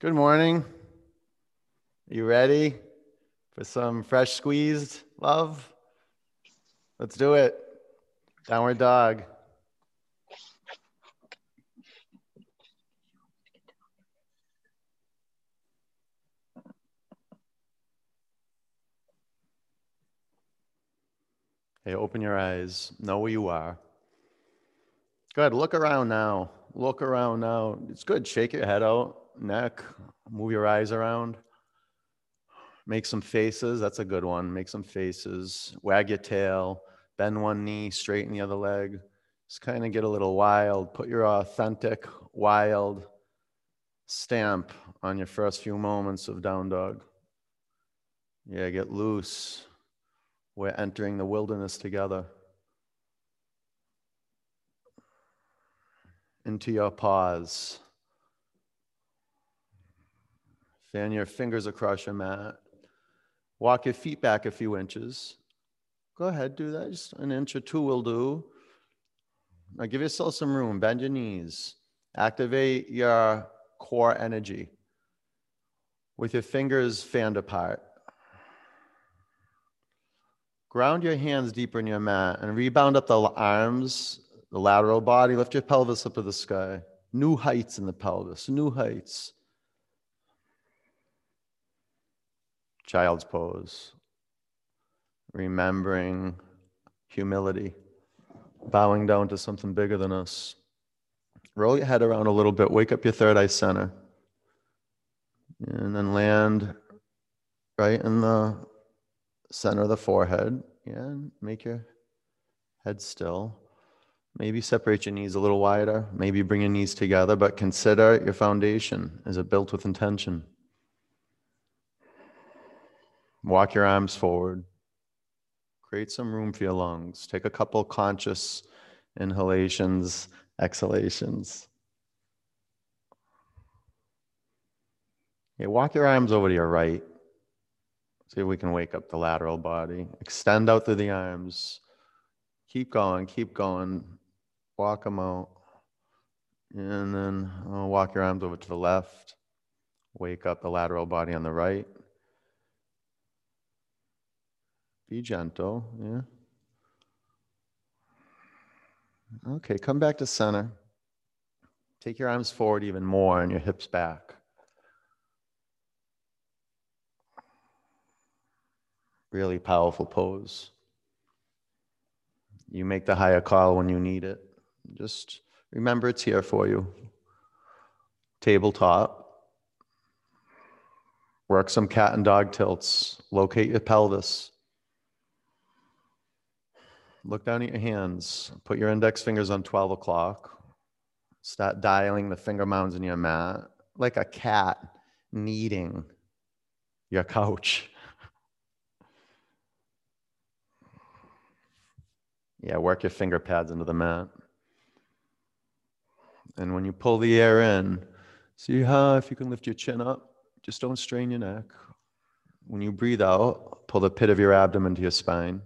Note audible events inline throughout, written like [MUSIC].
Good morning. You ready for some fresh squeezed love? Let's do it. Downward dog. Hey, open your eyes. Know where you are. Good. Look around now. Look around now. It's good. Shake your head out, neck, move your eyes around. Make some faces. That's a good one. Make some faces. Wag your tail. Bend one knee, straighten the other leg. Just kind of get a little wild. Put your authentic, wild stamp on your first few moments of down dog. Yeah, get loose. We're entering the wilderness together. Into your paws. Fan your fingers across your mat. Walk your feet back a few inches. Go ahead, do that. Just an inch or two will do. Now give yourself some room. Bend your knees. Activate your core energy with your fingers fanned apart. Ground your hands deeper in your mat and rebound up the arms, the lateral body. Lift your pelvis up to the sky. New heights in the pelvis, new heights. Child's pose. Remembering humility, bowing down to something bigger than us. Roll your head around a little bit, wake up your third eye center. And then land right in the center of the forehead. Yeah, make your head still. Maybe separate your knees a little wider. Maybe bring your knees together, but consider your foundation. Is it built with intention? Walk your arms forward. Create some room for your lungs. Take a couple conscious inhalations, exhalations. Okay, walk your arms over to your right. See if we can wake up the lateral body. Extend out through the arms. Keep going, keep going. Walk them out. And then uh, walk your arms over to the left. Wake up the lateral body on the right. Be gentle, yeah. Okay, come back to center. Take your arms forward even more and your hips back. Really powerful pose. You make the higher call when you need it. Just remember it's here for you. Tabletop. Work some cat and dog tilts. Locate your pelvis. Look down at your hands. Put your index fingers on 12 o'clock. Start dialing the finger mounds in your mat like a cat kneading your couch. [LAUGHS] Yeah, work your finger pads into the mat. And when you pull the air in, see how if you can lift your chin up, just don't strain your neck. When you breathe out, pull the pit of your abdomen to your spine.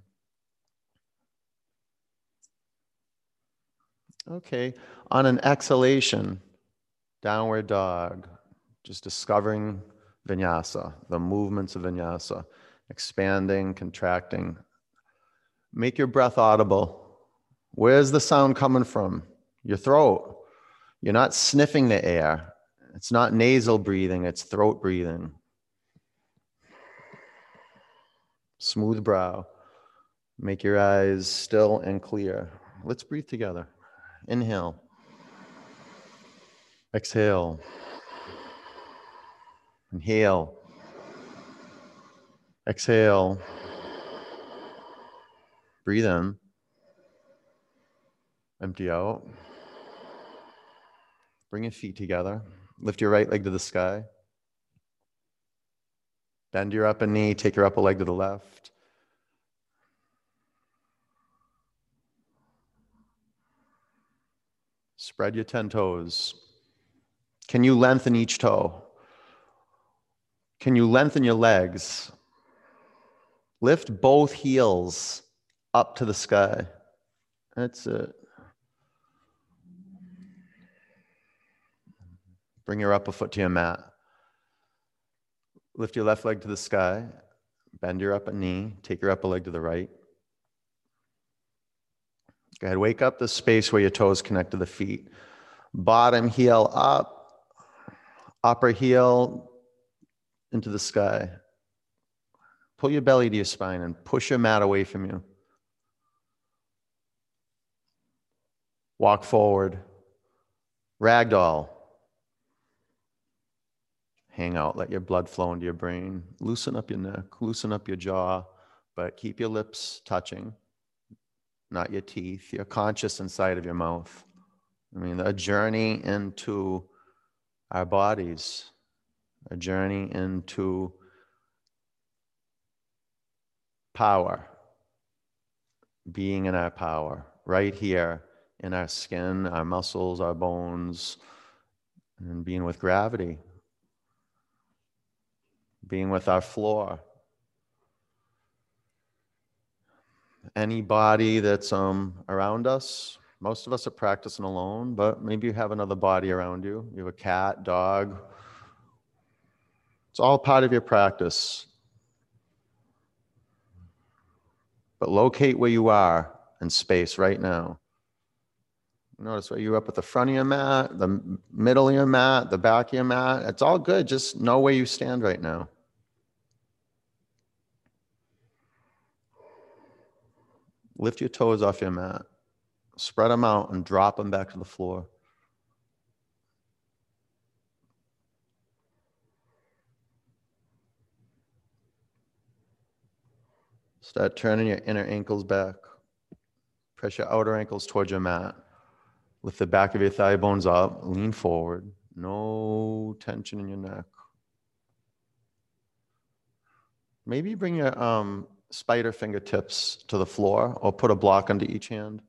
Okay, on an exhalation, downward dog, just discovering vinyasa, the movements of vinyasa, expanding, contracting. Make your breath audible. Where's the sound coming from? Your throat. You're not sniffing the air. It's not nasal breathing, it's throat breathing. Smooth brow. Make your eyes still and clear. Let's breathe together. Inhale. Exhale. Inhale. Exhale. Breathe in. Empty out. Bring your feet together. Lift your right leg to the sky. Bend your upper knee. Take your upper leg to the left. Spread your 10 toes. Can you lengthen each toe? Can you lengthen your legs? Lift both heels up to the sky. That's it. Bring your upper foot to your mat. Lift your left leg to the sky. Bend your upper knee. Take your upper leg to the right. Go ahead. Wake up the space where your toes connect to the feet. Bottom heel up, upper heel into the sky. Pull your belly to your spine and push your mat away from you. Walk forward. Ragdoll. Hang out. Let your blood flow into your brain. Loosen up your neck. Loosen up your jaw, but keep your lips touching, not your teeth. You're conscious inside of your mouth. I mean, a journey into our bodies, a journey into power, being in our power, right here in our skin, our muscles, our bones, and being with gravity, being with our floor. Any body that's um, around us, most of us are practicing alone, but maybe you have another body around you. You have a cat, dog. It's all part of your practice. But locate where you are in space right now. Notice where you're up at the front of your mat, the middle of your mat, the back of your mat. It's all good. Just know where you stand right now. Lift your toes off your mat, spread them out, and drop them back to the floor. Start turning your inner ankles back. Press your outer ankles towards your mat. Lift the back of your thigh bones up. Lean forward. No tension in your neck. Maybe bring your um, spider fingertips to the floor or put a block under each hand.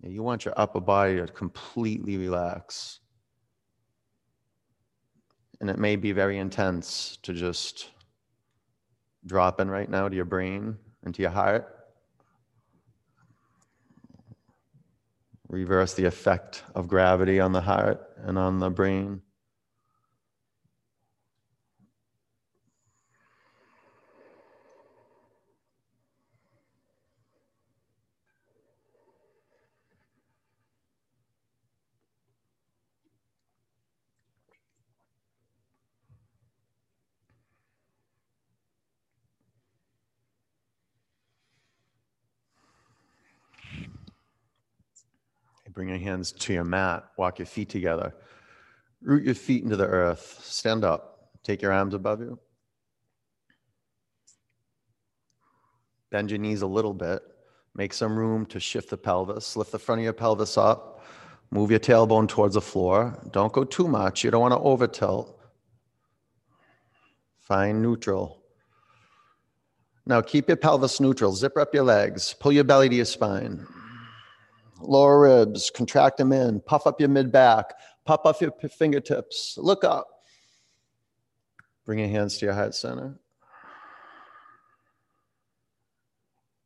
You want your upper body to completely relax. And it may be very intense to just drop in right now to your brain and to your heart. Reverse the effect of gravity on the heart and on the brain. Bring your hands to your mat. Walk your feet together. Root your feet into the earth. Stand up. Take your arms above you. Bend your knees a little bit. Make some room to shift the pelvis. Lift the front of your pelvis up. Move your tailbone towards the floor. Don't go too much. You don't want to over tilt. Find neutral. Now keep your pelvis neutral. Zip up your legs. Pull your belly to your spine lower ribs, contract them in, puff up your mid back, puff up your fingertips, look up. Bring your hands to your heart center.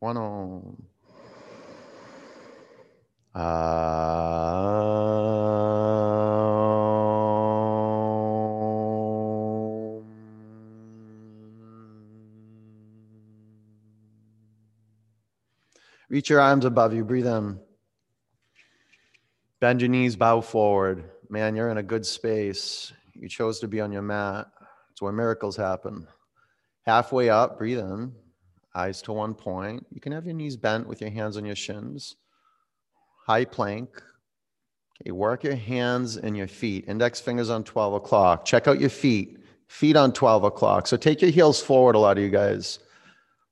One on. Reach your arms above you. Breathe in. Bend your knees, bow forward. Man, you're in a good space. You chose to be on your mat. It's where miracles happen. Halfway up, breathe in, eyes to one point. You can have your knees bent with your hands on your shins. High plank. Okay, work your hands and your feet. Index fingers on 12 o'clock. Check out your feet. Feet on 12 o'clock. So take your heels forward, a lot of you guys.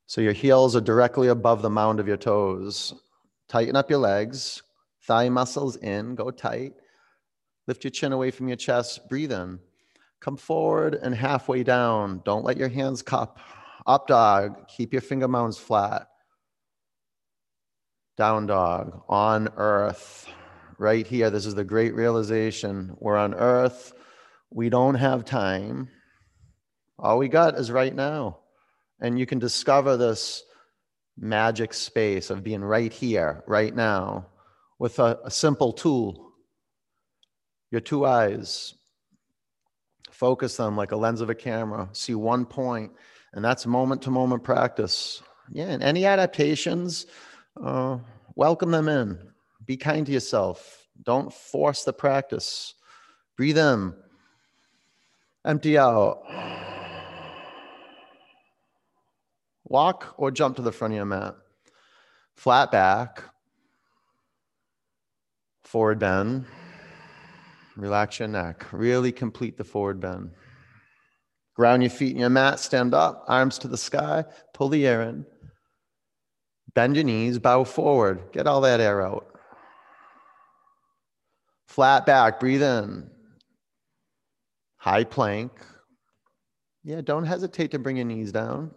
So your heels are directly above the mound of your toes. Tighten up your legs. Thigh muscles in, go tight. Lift your chin away from your chest, breathe in. Come forward and halfway down. Don't let your hands cup. Up dog, keep your finger mounds flat. Down dog, on earth. Right here, this is the great realization. We're on earth. We don't have time. All we got is right now. And you can discover this magic space of being right here, right now with a, a simple tool your two eyes. Focus them like a lens of a camera. See one point, and that's moment to moment practice. Yeah, and any adaptations, uh, welcome them in. Be kind to yourself. Don't force the practice. Breathe in, empty out. Walk or jump to the front of your mat. Flat back, forward bend. Relax your neck. Really complete the forward bend. Ground your feet in your mat, stand up, arms to the sky, pull the air in. Bend your knees, bow forward, get all that air out. Flat back, breathe in. High plank. Yeah, don't hesitate to bring your knees down.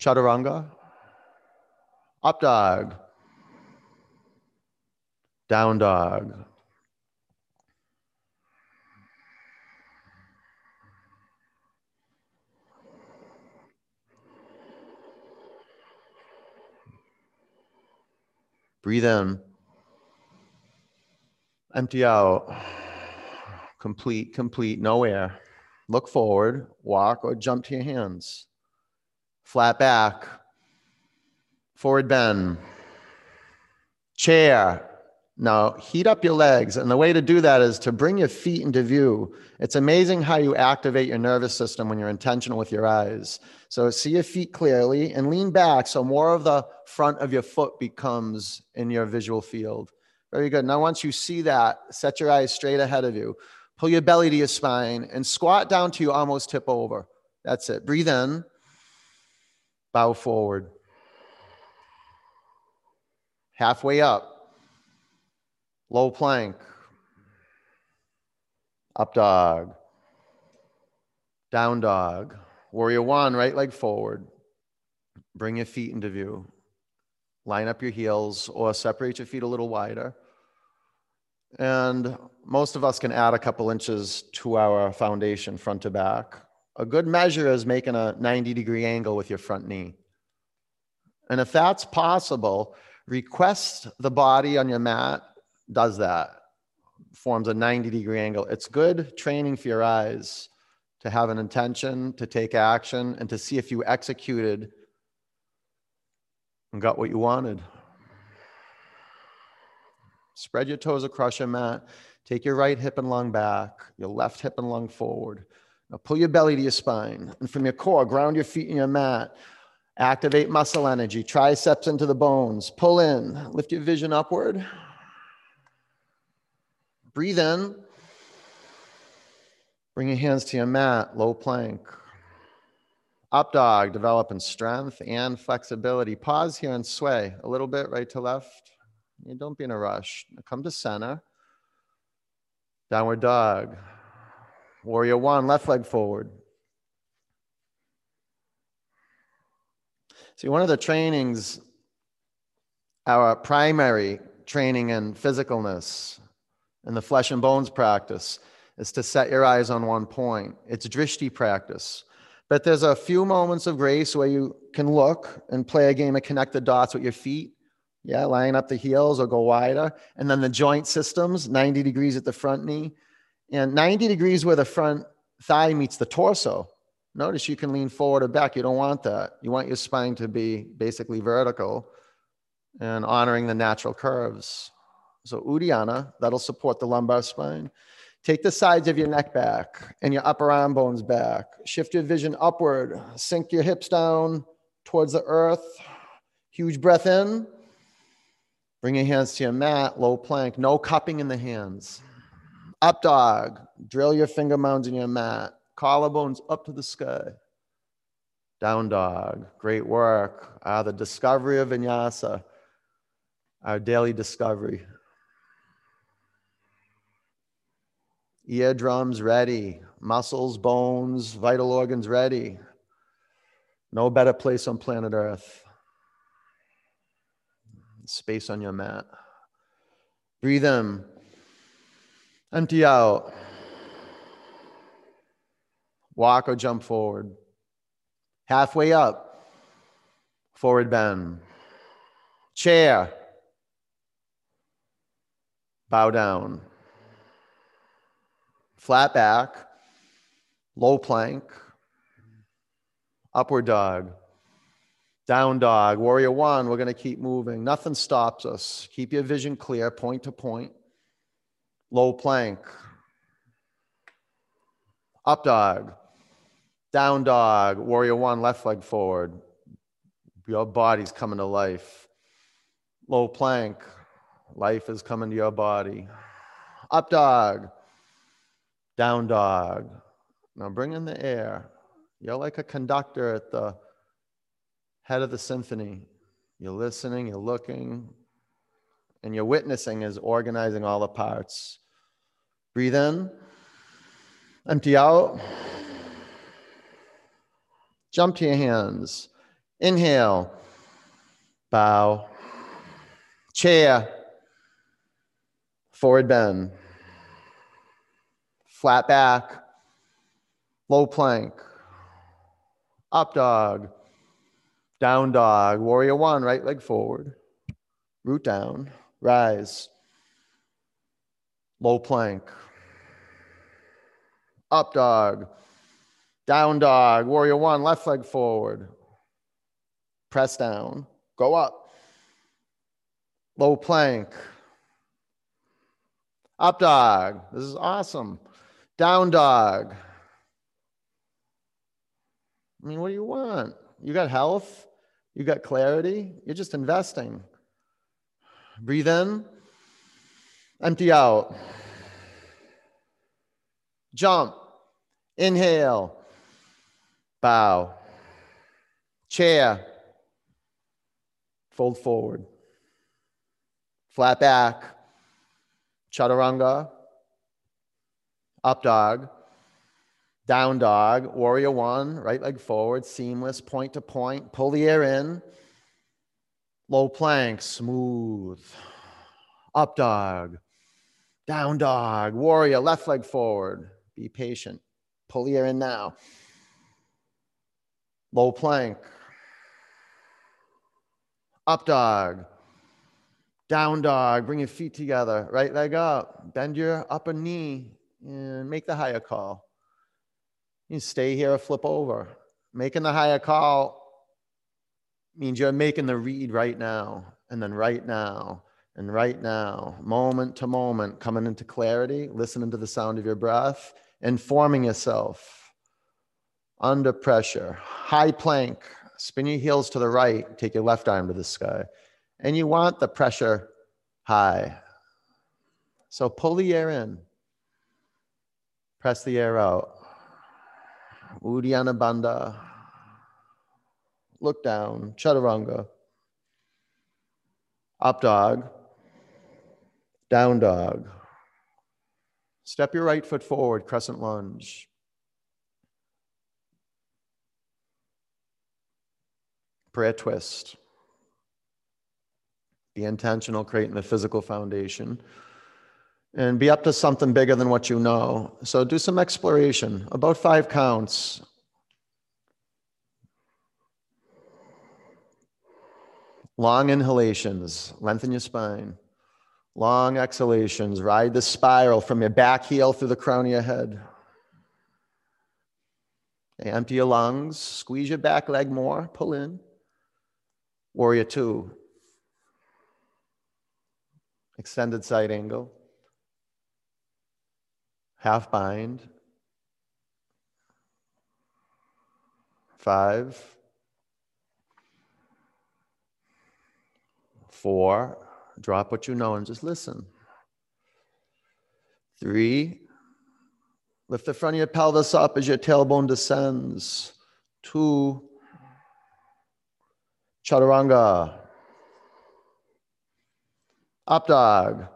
Chaturanga. Up dog. Down dog. Breathe in. Empty out. Complete, complete, no air. Look forward, walk or jump to your hands. Flat back. Forward bend. Chair. Now, heat up your legs. And the way to do that is to bring your feet into view. It's amazing how you activate your nervous system when you're intentional with your eyes. So see your feet clearly and lean back so more of the front of your foot becomes in your visual field. Very good. Now, once you see that, set your eyes straight ahead of you. Pull your belly to your spine and squat down to you almost tip over. That's it. Breathe in, bow forward. Halfway up, low plank, up dog, down dog. Warrior one, right leg forward. Bring your feet into view. Line up your heels or separate your feet a little wider. And most of us can add a couple inches to our foundation front to back. A good measure is making a 90 degree angle with your front knee. And if that's possible, request the body on your mat does that, forms a 90 degree angle. It's good training for your eyes to have an intention, to take action, and to see if you executed and got what you wanted. Spread your toes across your mat. Take your right hip and lung back, your left hip and lung forward. Now pull your belly to your spine. And from your core, ground your feet in your mat. Activate muscle energy, triceps into the bones. Pull in, lift your vision upward. Breathe in. Bring your hands to your mat, low plank. Up dog, developing strength and flexibility. Pause here and sway a little bit right to left. Yeah, don't be in a rush. Come to center. Downward dog. Warrior one, left leg forward. See, one of the trainings, our primary training in physicalness and the flesh and bones practice is to set your eyes on one point. It's drishti practice. But there's a few moments of grace where you can look and play a game of connect the dots with your feet. Yeah, line up the heels or go wider. And then the joint systems, 90 degrees at the front knee. And 90 degrees where the front thigh meets the torso. Notice you can lean forward or back. You don't want that. You want your spine to be basically vertical and honoring the natural curves. So Uddiyana, that'll support the lumbar spine. Take the sides of your neck back and your upper arm bones back. Shift your vision upward. Sink your hips down towards the earth. Huge breath in. Bring your hands to your mat, low plank. No cupping in the hands. Up dog. Drill your finger mounds in your mat. Collarbones up to the sky. Down dog. Great work. Ah, the discovery of vinyasa, our daily discovery. Eardrums ready, muscles, bones, vital organs ready. No better place on planet Earth. Space on your mat. Breathe in, empty out. Walk or jump forward. Halfway up, forward bend. Chair. Bow down flat back, low plank, upward dog, down dog, warrior one. We're going to keep moving. Nothing stops us. Keep your vision clear, point to point. Low plank, up dog, down dog, warrior one, left leg forward. Your body's coming to life. Low plank, life is coming to your body. Up dog, down dog. Now bring in the air. You're like a conductor at the head of the symphony. You're listening, you're looking, and you're witnessing is organizing all the parts. Breathe in, empty out. Jump to your hands. Inhale, bow, chair, forward bend, flat back, low plank, up dog, down dog, warrior one, right leg forward, root down, rise, low plank, up dog, down dog, warrior one, left leg forward, press down, go up, low plank, up dog. This is awesome. Down dog. I mean, what do you want? You got health, you got clarity, you're just investing. Breathe in, empty out. Jump, inhale, bow, chair, fold forward, flat back, chaturanga, up dog, down dog, warrior one, right leg forward, seamless, point to point, pull the air in, low plank, smooth, up dog, down dog, warrior, left leg forward, be patient, pull the air in now, low plank, up dog, down dog, bring your feet together, right leg up, bend your upper knee and make the higher call. You stay here or flip over. Making the higher call means you're making the read right now, and then right now, and right now, moment to moment, coming into clarity, listening to the sound of your breath, informing yourself under pressure. High plank, spin your heels to the right, take your left arm to the sky. And you want the pressure high. So pull the air in, press the air out. Uddiyana Bandha. Look down, Chaturanga. Up dog, down dog. Step your right foot forward, crescent lunge. Prayer twist. The intentional, creating the physical foundation and be up to something bigger than what you know. So do some exploration, about five counts. Long inhalations, lengthen your spine. Long exhalations, ride the spiral from your back heel through the crown of your head. Empty your lungs, squeeze your back leg more, pull in. Warrior two. Extended side angle half bind. Five, four, drop what you know and just listen. Three, lift the front of your pelvis up as your tailbone descends. Two, chaturanga. Up dog.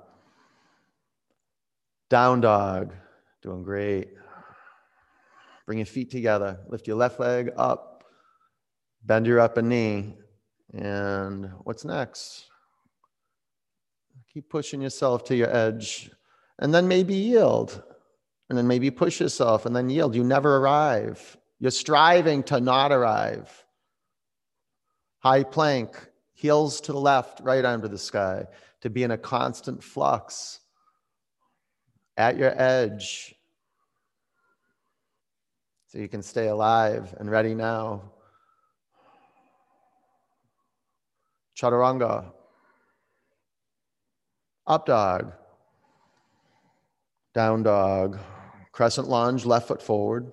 Down dog. Doing great. Bring your feet together. Lift your left leg up. Bend your upper knee. And what's next? Keep pushing yourself to your edge. And then maybe yield. And then maybe push yourself and then yield. You never arrive. You're striving to not arrive. High plank, heels to the left, right to the sky, to be in a constant flux at your edge. so you can stay alive and ready now. Chaturanga. Up dog. Down dog. Crescent lunge, left foot forward.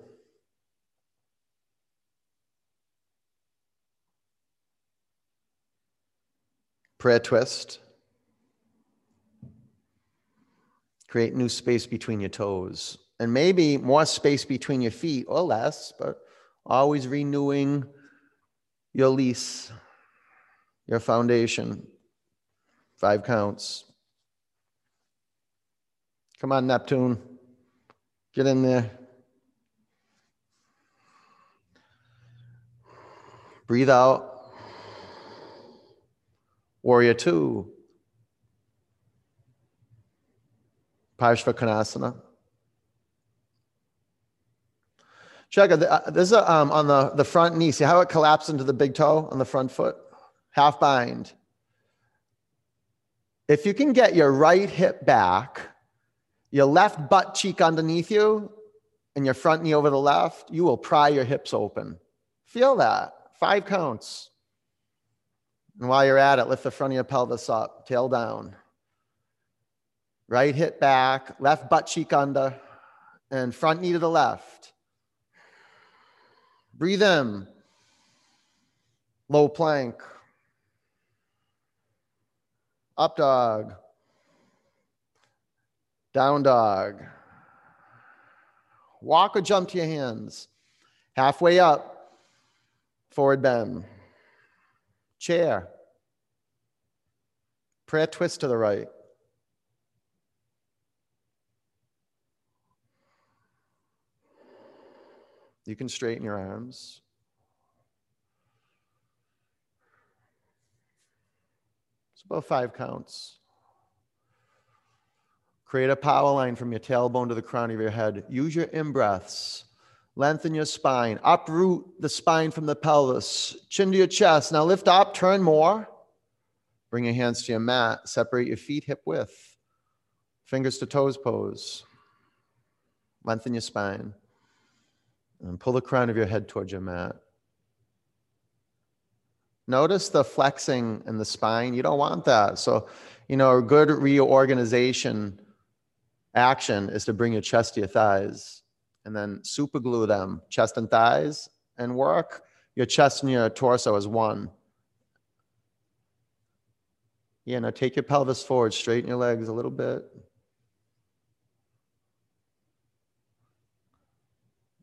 Prayer twist. Create new space between your toes. And maybe more space between your feet or less, but always renewing your lease, your foundation. Five counts. Come on, Neptune. Get in there. Breathe out. Warrior two. Parshva Check it. Uh, this is um, on the, the front knee. See how it collapsed into the big toe on the front foot? Half bind. If you can get your right hip back, your left butt cheek underneath you, and your front knee over the left, you will pry your hips open. Feel that. Five counts. And while you're at it, lift the front of your pelvis up, tail down. Right hip back, left butt cheek under, and front knee to the left. Breathe in. Low plank. Up dog. Down dog. Walk or jump to your hands. Halfway up. Forward bend chair. Prayer twist to the right. You can straighten your arms. It's about five counts. Create a power line from your tailbone to the crown of your head. Use your in breaths Lengthen your spine. Uproot the spine from the pelvis. Chin to your chest. Now lift up, turn more. Bring your hands to your mat. Separate your feet hip width. Fingers to toes pose. Lengthen your spine. And pull the crown of your head towards your mat. Notice the flexing in the spine. You don't want that. So, you know, a good reorganization action is to bring your chest to your thighs and then super glue them, chest and thighs, and work your chest and your torso as one. Yeah, now take your pelvis forward, straighten your legs a little bit.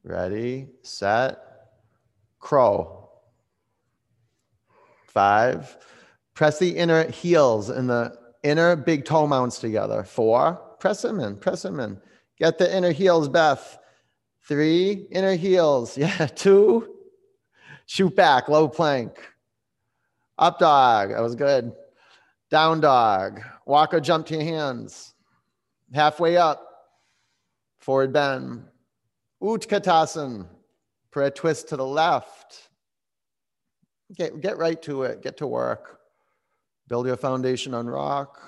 Ready, set, crow. Five. Press the inner heels and the inner big toe mounts together. Four. Press them in, press them in. Get the inner heels, Beth. Three, inner heels. [LAUGHS] Yeah, two, shoot back, low plank. Up dog, that was good. Down dog, walk or jump to your hands. Halfway up, forward bend. Utkatasana, prayer twist to the left. Get, get right to it, get to work. Build your foundation on rock.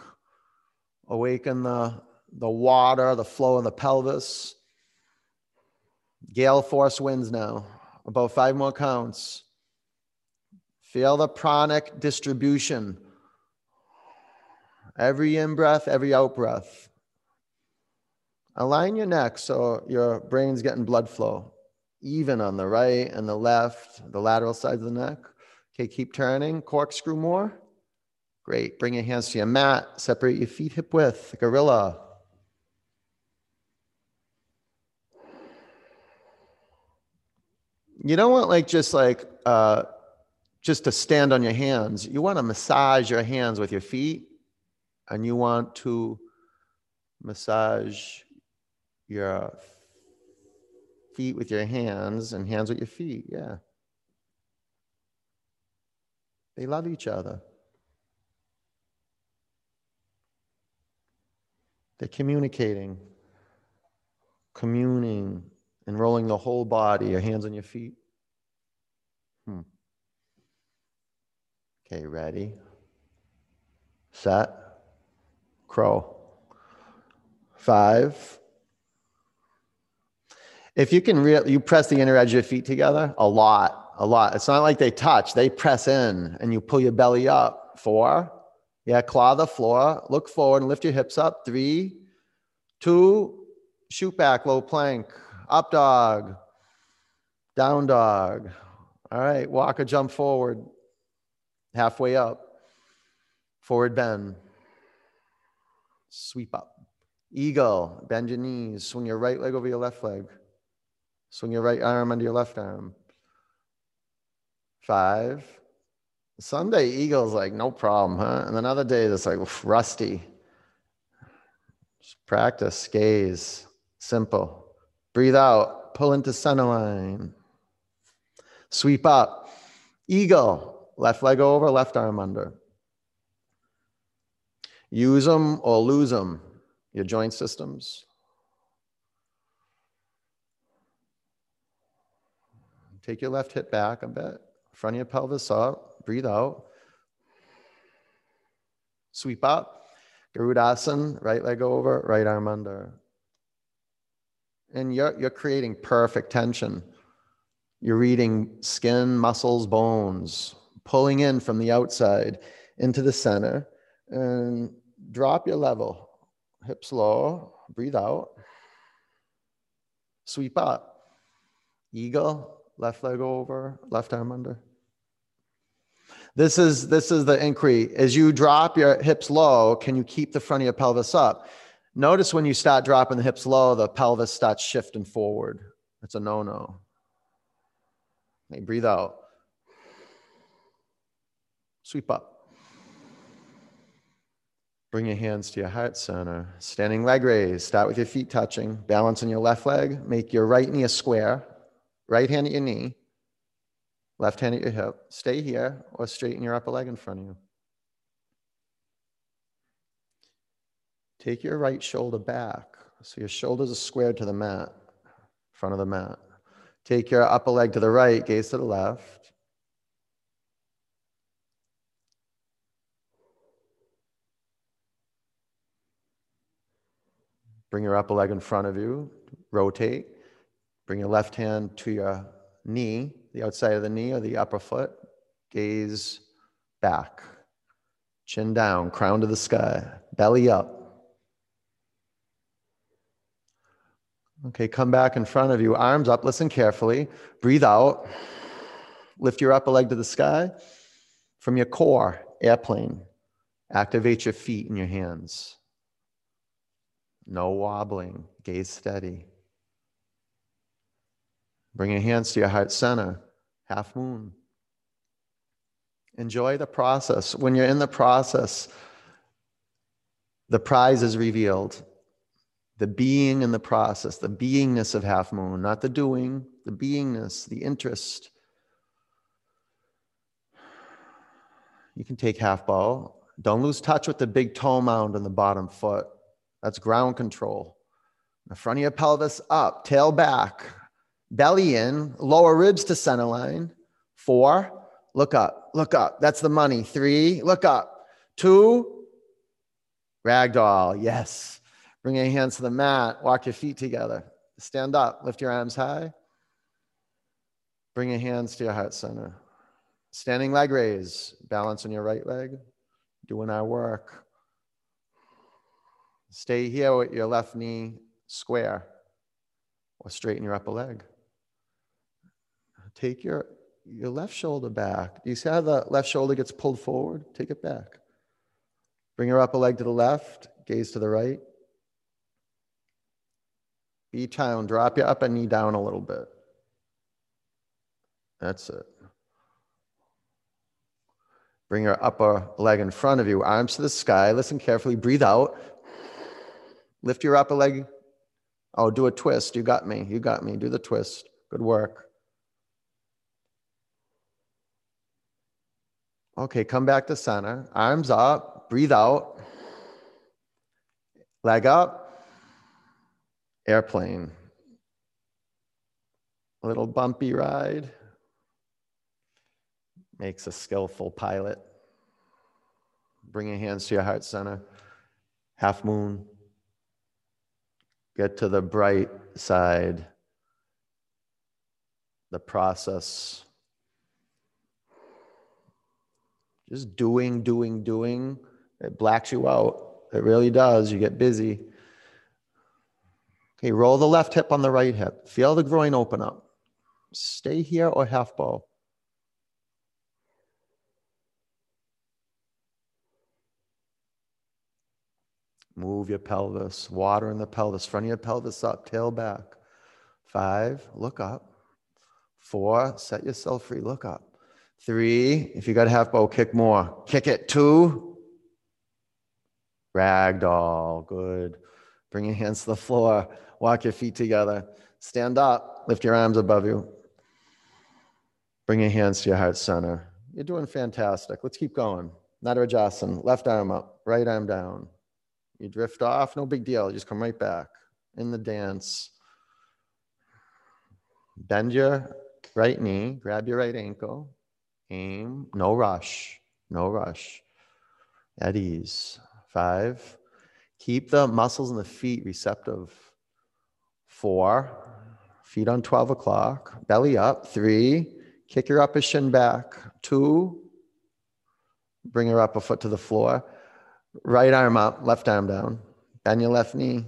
Awaken the, the water, the flow of the pelvis. Gale force winds now, about five more counts. Feel the pranic distribution. Every in breath, every out breath. Align your neck so your brain's getting blood flow, even on the right and the left, the lateral sides of the neck. Okay, keep turning. Corkscrew more. Great. Bring your hands to your mat. Separate your feet hip width, gorilla. you don't want like just like uh, just to stand on your hands. You want to massage your hands with your feet, and you want to massage your feet with your hands and hands with your feet. Yeah. They love each other. They're communicating, communing, and rolling the whole body, your hands on your feet. Hmm. Okay, ready, set, crow. Five. If you can really, you press the inner edge of your feet together a lot, a lot. It's not like they touch, they press in and you pull your belly up. Four. Yeah, claw the floor, look forward and lift your hips up. Three, two, shoot back, low plank, up dog, down dog. All right, walk or jump forward, halfway up, forward bend, sweep up. Eagle, bend your knees, swing your right leg over your left leg, swing your right arm under your left arm. Five. Sunday, Eagle's like, no problem, huh? And another day, that's like rusty. Just practice, gaze, simple. Breathe out, pull into center line. Sweep up. Eagle, left leg over, left arm under. Use them or lose them, your joint systems. Take your left hip back a bit, front of your pelvis up, breathe out. Sweep up, Garudasana, right leg over, right arm under. And you're, you're creating perfect tension. You're reading skin, muscles, bones, pulling in from the outside into the center. And drop your level. Hips low, breathe out. Sweep up. Eagle, left leg over, left arm under. This is this is the inquiry. As you drop your hips low, can you keep the front of your pelvis up? Notice when you start dropping the hips low, the pelvis starts shifting forward. It's a no-no. Okay, breathe out. Sweep up. Bring your hands to your heart center. Standing leg raise. Start with your feet touching. Balance on your left leg. Make your right knee a square. Right hand at your knee. Left hand at your hip. Stay here or straighten your upper leg in front of you. Take your right shoulder back. So your shoulders are squared to the mat, front of the mat. Take your upper leg to the right, gaze to the left. Bring your upper leg in front of you, rotate. Bring your left hand to your knee, the outside of the knee or the upper foot. Gaze back, chin down, crown to the sky, belly up. Okay, come back in front of you, arms up, listen carefully. Breathe out. Lift your upper leg to the sky. From your core, airplane. Activate your feet and your hands. No wobbling, gaze steady. Bring your hands to your heart center, half moon. Enjoy the process. When you're in the process, the prize is revealed the being in the process, the beingness of half moon, not the doing, the beingness, the interest. You can take half bow. Don't lose touch with the big toe mound on the bottom foot. That's ground control. The front of your pelvis up, tail back, belly in, lower ribs to center line. Four, look up, look up. That's the money. Three, look up. Two, ragdoll. Yes. Bring your hands to the mat. Walk your feet together. Stand up. Lift your arms high. Bring your hands to your heart center. Standing leg raise. Balance on your right leg. Doing our work. Stay here with your left knee square or straighten your upper leg. Take your, your left shoulder back. Do you see how the left shoulder gets pulled forward? Take it back. Bring your upper leg to the left, gaze to the right. Be town, drop your upper knee down a little bit. That's it. Bring your upper leg in front of you, arms to the sky. Listen carefully. Breathe out. Lift your upper leg. Oh, do a twist. You got me. You got me. Do the twist. Good work. Okay, come back to center. Arms up. Breathe out. Leg up airplane. A little bumpy ride makes a skillful pilot. Bring your hands to your heart center. Half moon. Get to the bright side. the process. Just doing, doing, doing, it blacks you out. It really does. You get busy. Okay, roll the left hip on the right hip. Feel the groin open up. Stay here or half bow. Move your pelvis, water in the pelvis, front of your pelvis up, tail back. Five, look up. Four, set yourself free, look up. Three, if you got a half bow, kick more. Kick it. Two, ragdoll, good. Bring your hands to the floor, walk your feet together. Stand up, lift your arms above you. Bring your hands to your heart center. You're doing fantastic. Let's keep going. Natarajasana, left arm up, right arm down. You drift off, no big deal. You just come right back in the dance. Bend your right knee, grab your right ankle, aim, no rush, no rush. At ease. Five. Keep the muscles in the feet receptive. Four. Feet on 12 o'clock. Belly up. Three. Kick your upper shin back. Two. Bring your upper foot to the floor. Right arm up, left arm down. Bend your left knee.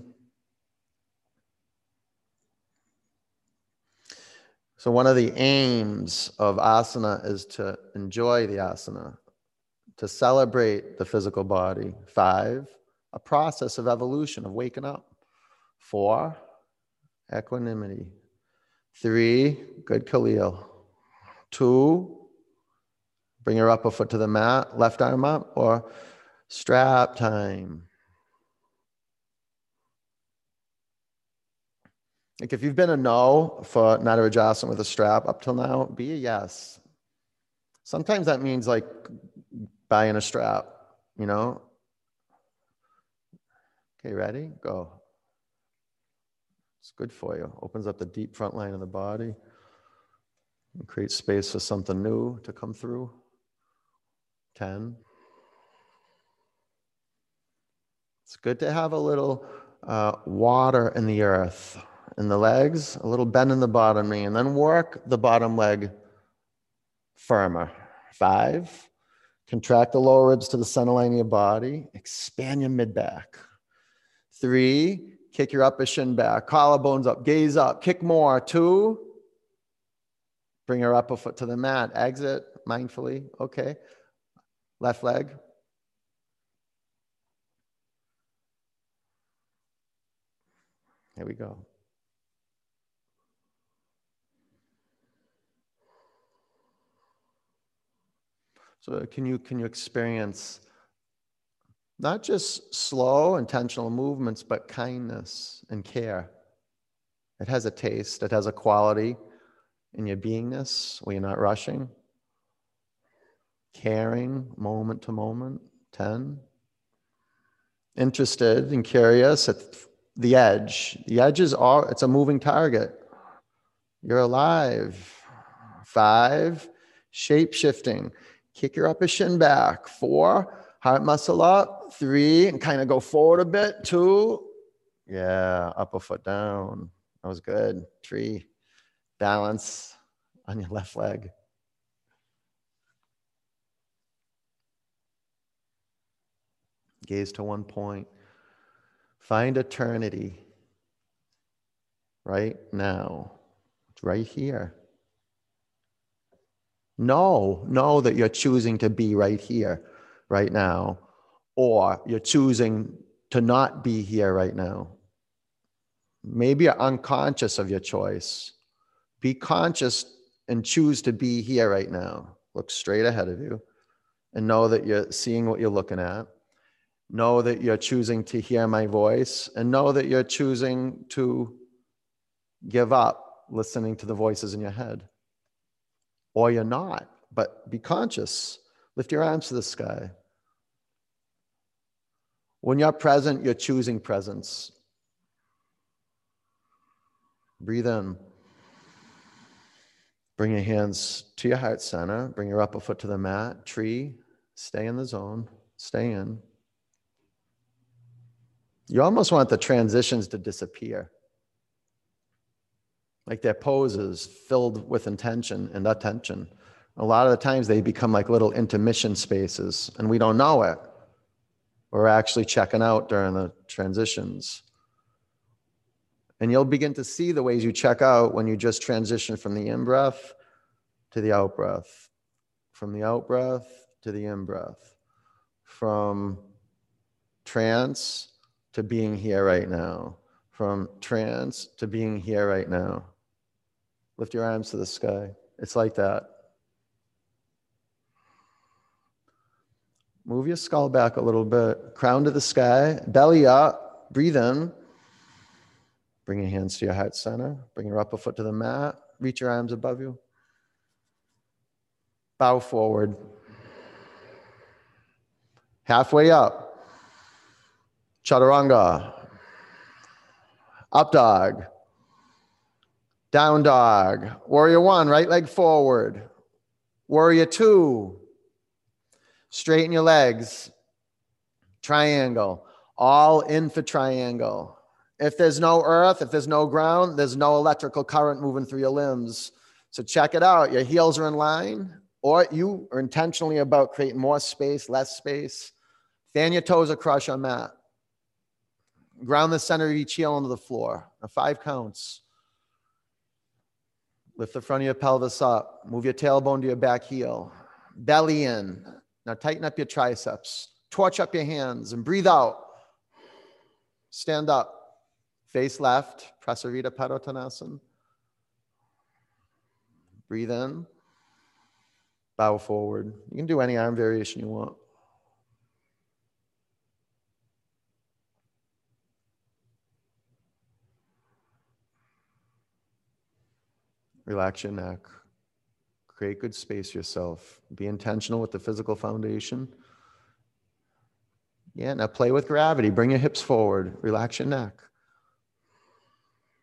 So, one of the aims of asana is to enjoy the asana, to celebrate the physical body. Five, a process of evolution, of waking up. Four, equanimity. Three, good Khalil. Two, bring your upper foot to the mat, left arm up, or Strap time. Like if you've been a no for not Natarajasana with a strap up till now, be a yes. Sometimes that means like buying a strap, you know? Okay, ready? Go. It's good for you. Opens up the deep front line of the body and creates space for something new to come through. 10. It's good to have a little uh, water in the earth, in the legs, a little bend in the bottom knee, and then work the bottom leg firmer. Five, contract the lower ribs to the center line of your body, expand your mid back. Three, kick your upper shin back, collarbones up, gaze up, kick more. Two, bring your upper foot to the mat, exit mindfully. Okay. Left leg, Here we go. So can you can you experience not just slow intentional movements but kindness and care. It has a taste, it has a quality in your beingness where you're not rushing. Caring moment to moment. 10. Interested and curious at the edge. The edge is all, it's a moving target. You're alive. Five, shape shifting. Kick your upper shin back. Four, heart muscle up. Three, and kind of go forward a bit. Two, yeah, upper foot down. That was good. Three, balance on your left leg. Gaze to one point. Find eternity right now. It's right here. Know, know that you're choosing to be right here, right now, or you're choosing to not be here right now. Maybe you're unconscious of your choice. Be conscious and choose to be here right now. Look straight ahead of you and know that you're seeing what you're looking at know that you're choosing to hear my voice and know that you're choosing to give up listening to the voices in your head. Or you're not, but be conscious. Lift your arms to the sky. When you're present, you're choosing presence. Breathe in. Bring your hands to your heart center. Bring your upper foot to the mat. Tree. Stay in the zone. Stay in. You almost want the transitions to disappear. Like their poses filled with intention and attention. A lot of the times they become like little intermission spaces and we don't know it. We're actually checking out during the transitions. And you'll begin to see the ways you check out when you just transition from the in breath to the out breath, from the out breath to the in breath, from trance to being here right now, from trance to being here right now. Lift your arms to the sky. It's like that. Move your skull back a little bit, crown to the sky, belly up, breathe in. Bring your hands to your heart center. Bring your upper foot to the mat. Reach your arms above you. Bow forward. Halfway up. Chaturanga. Up dog. Down dog. Warrior one, right leg forward. Warrior two. Straighten your legs. Triangle. All in for triangle. If there's no earth, if there's no ground, there's no electrical current moving through your limbs. So check it out. Your heels are in line, or you are intentionally about creating more space, less space. Fan your toes across your mat. Ground the center of each heel into the floor. Now five counts. Lift the front of your pelvis up. Move your tailbone to your back heel. Belly in. Now tighten up your triceps. Torch up your hands and breathe out. Stand up. Face left. Prasarita Padottanasana. Breathe in. Bow forward. You can do any arm variation you want. Relax your uh, neck. Create good space yourself. Be intentional with the physical foundation. Yeah, now play with gravity. Bring your hips forward. Relax your neck.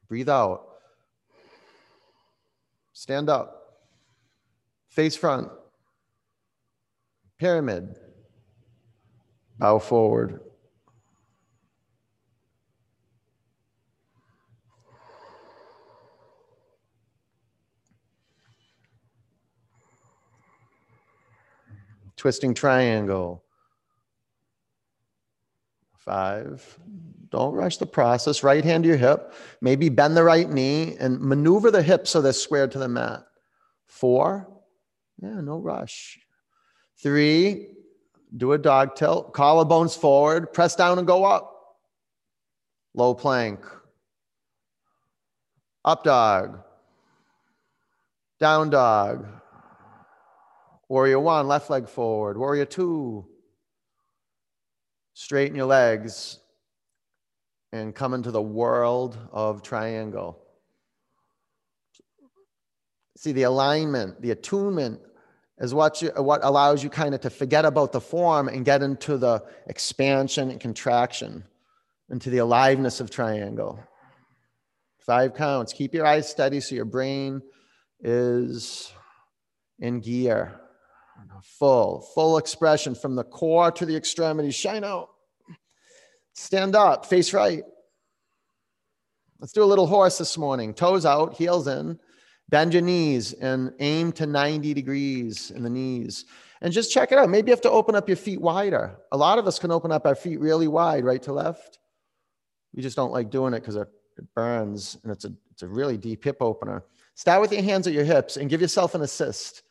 Breathe out. Stand up. Face front. Pyramid. Bow forward. Twisting triangle. Five. Don't rush the process. Right hand to your hip. Maybe bend the right knee and maneuver the hips so they're squared to the mat. Four. Yeah, no rush. Three. Do a dog tilt. Collarbones forward. Press down and go up. Low plank. Up dog. Down dog. Warrior one, left leg forward. Warrior two, straighten your legs and come into the world of triangle. See, the alignment, the attunement is what, you, what allows you kind of to forget about the form and get into the expansion and contraction, into the aliveness of triangle. Five counts. Keep your eyes steady so your brain is in gear full, full expression from the core to the extremities. Shine out. Stand up, face right. Let's do a little horse this morning. Toes out, heels in. Bend your knees and aim to 90 degrees in the knees. And just check it out. Maybe you have to open up your feet wider. A lot of us can open up our feet really wide, right to left. We just don't like doing it because it burns and it's a, it's a really deep hip opener. Start with your hands at your hips and give yourself an assist.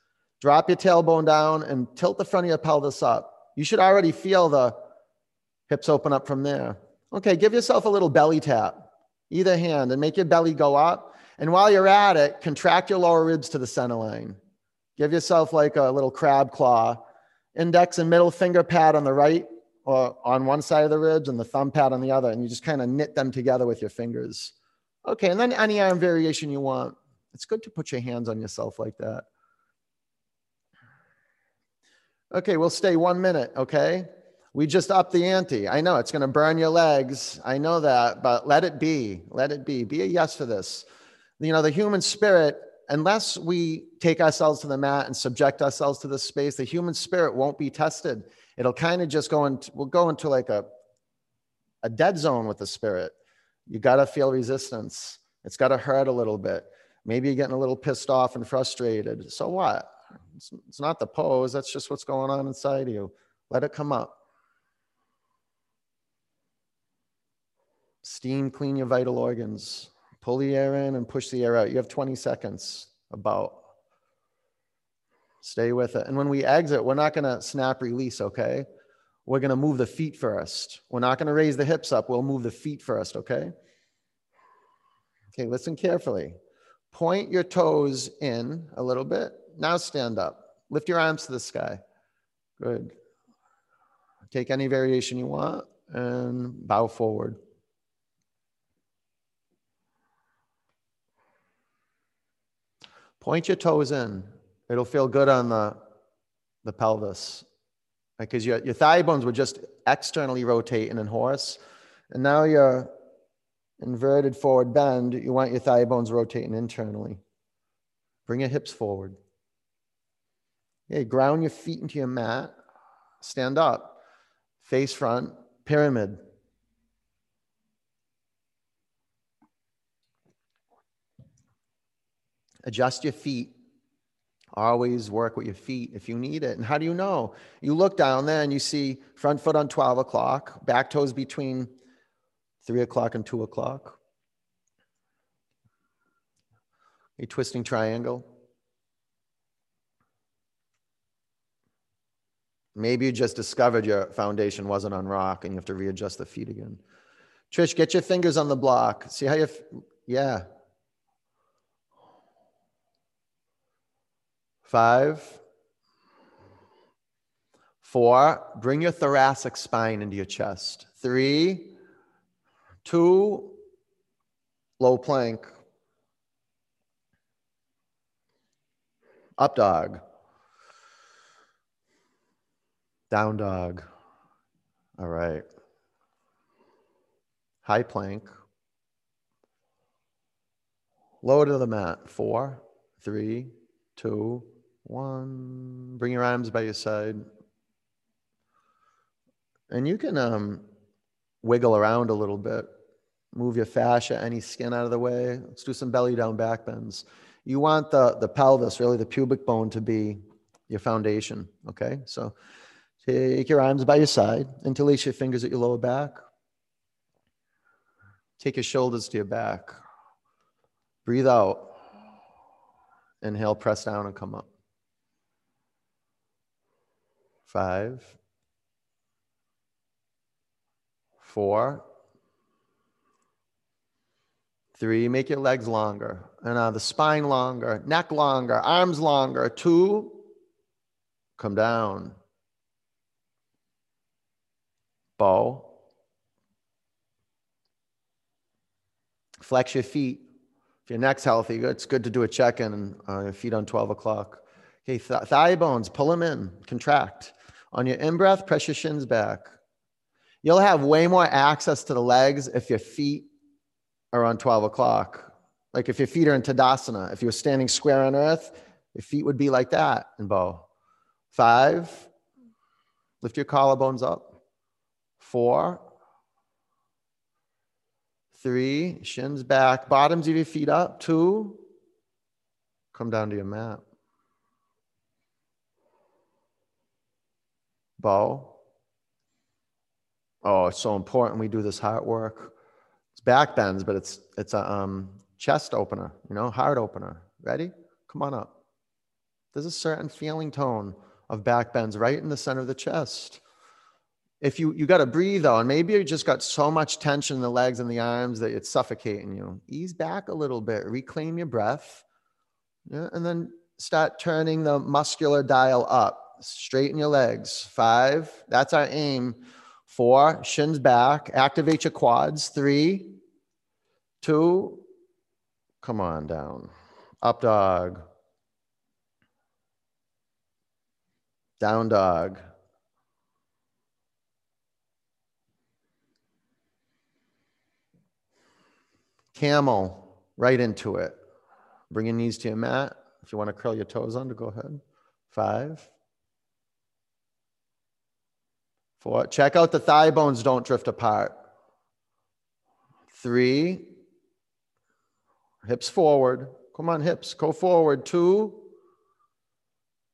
Drop your tailbone down and tilt the front of your pelvis up. You should already feel the hips open up from there. Okay, give yourself a little belly tap, either hand, and make your belly go up. And while you're at it, contract your lower ribs to the center line. Give yourself like a little crab claw, index and middle finger pad on the right or on one side of the ribs and the thumb pad on the other. And you just kind of knit them together with your fingers. Okay, and then any arm variation you want. It's good to put your hands on yourself like that. Okay, we'll stay one minute, okay? We just up the ante. I know it's going to burn your legs. I know that, but let it be. Let it be. Be a yes for this. You know, the human spirit, unless we take ourselves to the mat and subject ourselves to this space, the human spirit won't be tested. It'll kind of just go into, we'll go into like a, a dead zone with the spirit. You got to feel resistance. It's got to hurt a little bit. Maybe you're getting a little pissed off and frustrated. So what? It's, it's not the pose, that's just what's going on inside you. Let it come up. Steam, clean your vital organs. Pull the air in and push the air out. You have 20 seconds about. Stay with it. And when we exit, we're not going to snap release, okay? We're going to move the feet first. We're not going to raise the hips up. We'll move the feet first, okay? Okay, listen carefully. Point your toes in a little bit. Now stand up. Lift your arms to the sky. Good. Take any variation you want and bow forward. Point your toes in. It'll feel good on the, the pelvis because your, your thigh bones were just externally rotating in horse. And now your inverted forward bend, you want your thigh bones rotating internally. Bring your hips forward. Okay, ground your feet into your mat. Stand up, face front, pyramid. Adjust your feet. Always work with your feet if you need it. And how do you know? You look down there and you see front foot on 12 o'clock, back toes between 3 o'clock and 2 o'clock. A twisting triangle. Maybe you just discovered your foundation wasn't on rock and you have to readjust the feet again. Trish, get your fingers on the block. See how you, yeah, Five. Four, bring your thoracic spine into your chest. Three, two, low plank. Up dog. Down dog. All right. High plank. Lower to the mat. Four, three, two, one. Bring your arms by your side. And you can um, wiggle around a little bit. Move your fascia, any skin out of the way. Let's do some belly down back bends. You want the, the pelvis, really the pubic bone, to be your foundation. Okay? So take your arms by your side, interlace your fingers at your lower back. Take your shoulders to your back. Breathe out. Inhale, press down and come up five, four, three. Make your legs longer, and uh, the spine longer, neck longer, arms longer. Two, come down. Bow. Flex your feet. If your neck's healthy, it's good to do a check in on uh, your feet on 12 o'clock. Okay, th- thigh bones, pull them in, contract. On your in breath, press your shins back. You'll have way more access to the legs if your feet are on 12 o'clock. Like if your feet are in Tadasana, if you were standing square on earth, your feet would be like that in bow. Five, lift your collarbones up. Four, three, shins back, bottoms of your feet up. Two, come down to your mat. bow. Oh, it's so important we do this heart work. It's back bends, but it's it's a um, chest opener, you know, heart opener. Ready? Come on up. There's a certain feeling tone of back bends right in the center of the chest. If you you got to breathe though, and maybe you just got so much tension in the legs and the arms that it's suffocating you. Ease back a little bit, reclaim your breath, yeah, and then start turning the muscular dial up straighten your legs. Five, that's our aim. Four, shins back, activate your quads. Three, two, come on down. Up dog. Down dog. Camel, right into it. Bring your knees to your mat. If you want to curl your toes under, go ahead. Five, Four. Check out the thigh bones don't drift apart. Three. Hips forward. Come on, hips. Go forward. Two.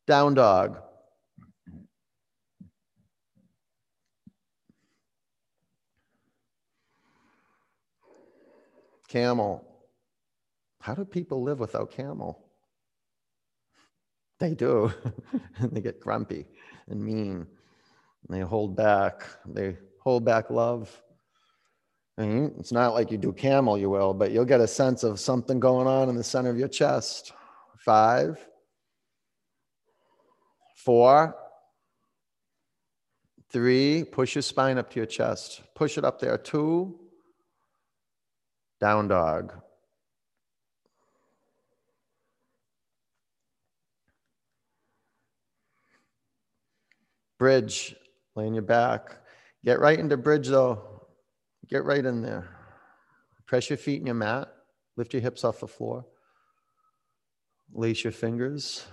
Down dog. Camel. How do people live without camel? They do. And [LAUGHS] they get grumpy and mean. And they hold back. They hold back love. And it's not like you do camel, you will, but you'll get a sense of something going on in the center of your chest. Five, four, three, push your spine up to your chest. Push it up there. Two, down dog. Bridge, lay on your back. Get right into bridge though. Get right in there. Press your feet in your mat. Lift your hips off the floor. Lace your fingers.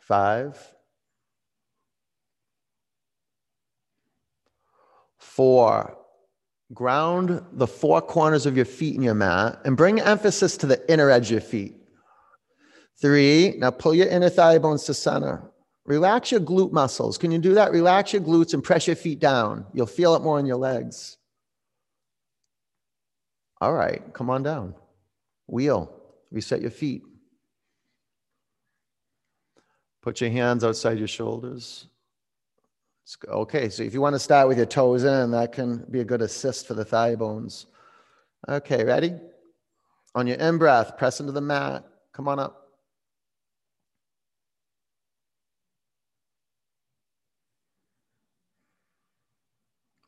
Five, four, ground the four corners of your feet in your mat and bring emphasis to the inner edge of your feet. Three, now pull your inner thigh bones to center. Relax your glute muscles. Can you do that? Relax your glutes and press your feet down. You'll feel it more in your legs. All right, come on down. Wheel, reset your feet. Put your hands outside your shoulders. Okay, so if you want to start with your toes in, that can be a good assist for the thigh bones. Okay, ready? On your in breath, press into the mat. Come on up.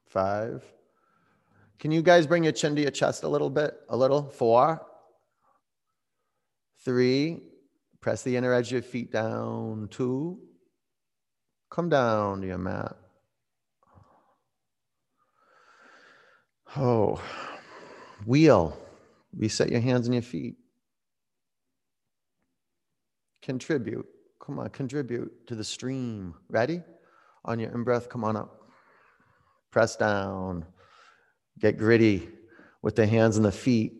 Five. Can you guys bring your chin to your chest a little bit? A little? Four. Three. Press the inner edge of your feet down. Two. Come down to your mat. Oh, wheel. Reset your hands and your feet. Contribute. Come on, contribute to the stream. Ready? On your in breath, come on up. Press down. Get gritty with the hands and the feet.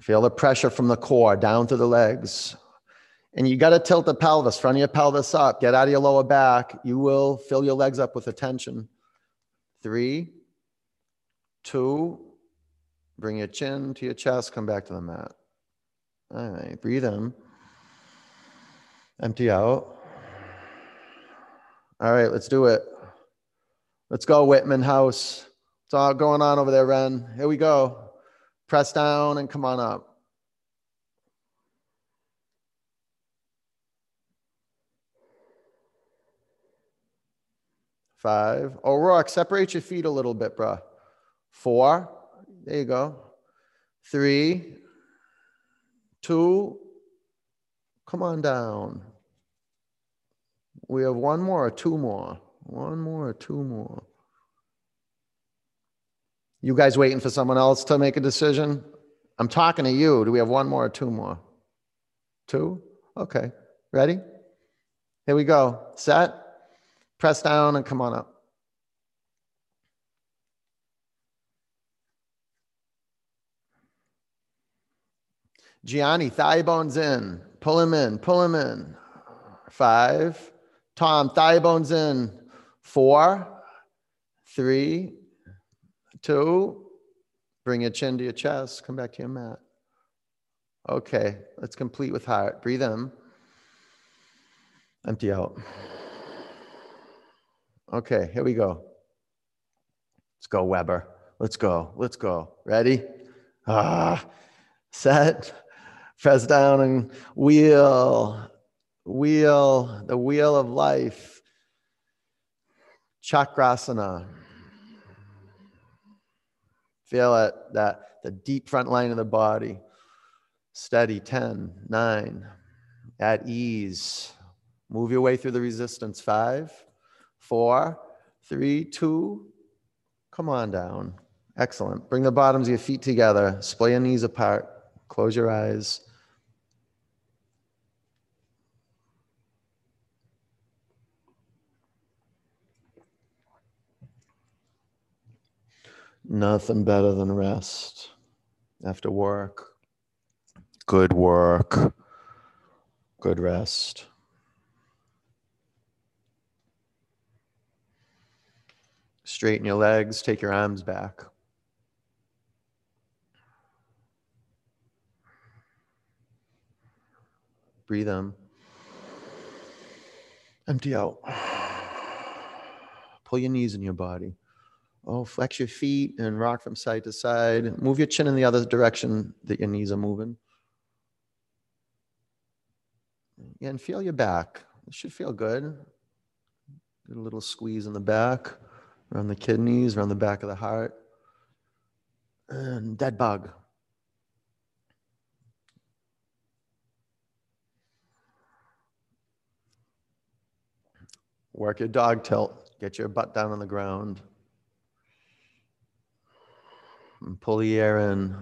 Feel the pressure from the core down to the legs. And you got to tilt the pelvis, front of your pelvis up, get out of your lower back. You will fill your legs up with attention. Three, two, bring your chin to your chest, come back to the mat. All right, breathe in, empty out. All right, let's do it. Let's go, Whitman House. It's all going on over there, Ren. Here we go. Press down and come on up. Five. Oh, O'Rourke, separate your feet a little bit, bro. Four. There you go. Three. Two. Come on down. We have one more or two more. One more or two more. You guys waiting for someone else to make a decision? I'm talking to you. Do we have one more or two more? Two? Okay. Ready? Here we go. Set. Press down and come on up. Gianni, thigh bones in. Pull him in. Pull him in. Five. Tom, thigh bones in. Four. Three. Two. Bring your chin to your chest. Come back to your mat. Okay, let's complete with heart. Breathe in. Empty out. Okay, here we go. Let's go, Weber. Let's go. Let's go. Ready? Ah, set. Press down and wheel. Wheel, the wheel of life. Chakrasana. Feel it, that the deep front line of the body. Steady, 10, 9. At ease. Move your way through the resistance. Five, four, three, two. Come on down. Excellent. Bring the bottoms of your feet together. Splay your knees apart. Close your eyes. Nothing better than rest after work. Good work. Good rest. Straighten your legs, take your arms back. Breathe in. Empty out. Pull your knees in your body. Oh, flex your feet and rock from side to side. Move your chin in the other direction that your knees are moving. Yeah, and feel your back. It should feel good. Get a little squeeze in the back, around the kidneys, around the back of the heart. And dead bug. Work your dog tilt. Get your butt down on the ground. And pull the air in.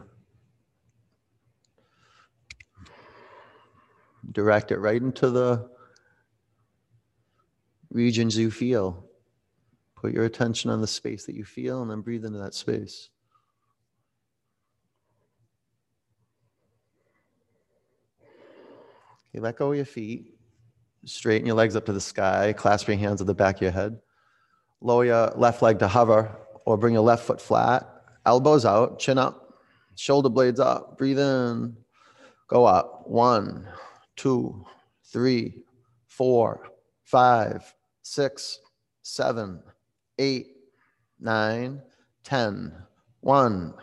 Direct it right into the regions you feel. Put your attention on the space that you feel and then breathe into that space. Okay, let go of your feet. Straighten your legs up to the sky. Clasp your hands at the back of your head. Lower your left leg to hover or bring your left foot flat. Elbows out, chin up, shoulder blades up. Breathe in. Go up. One, two, three, four, five, six, seven, eight, nine, ten. One,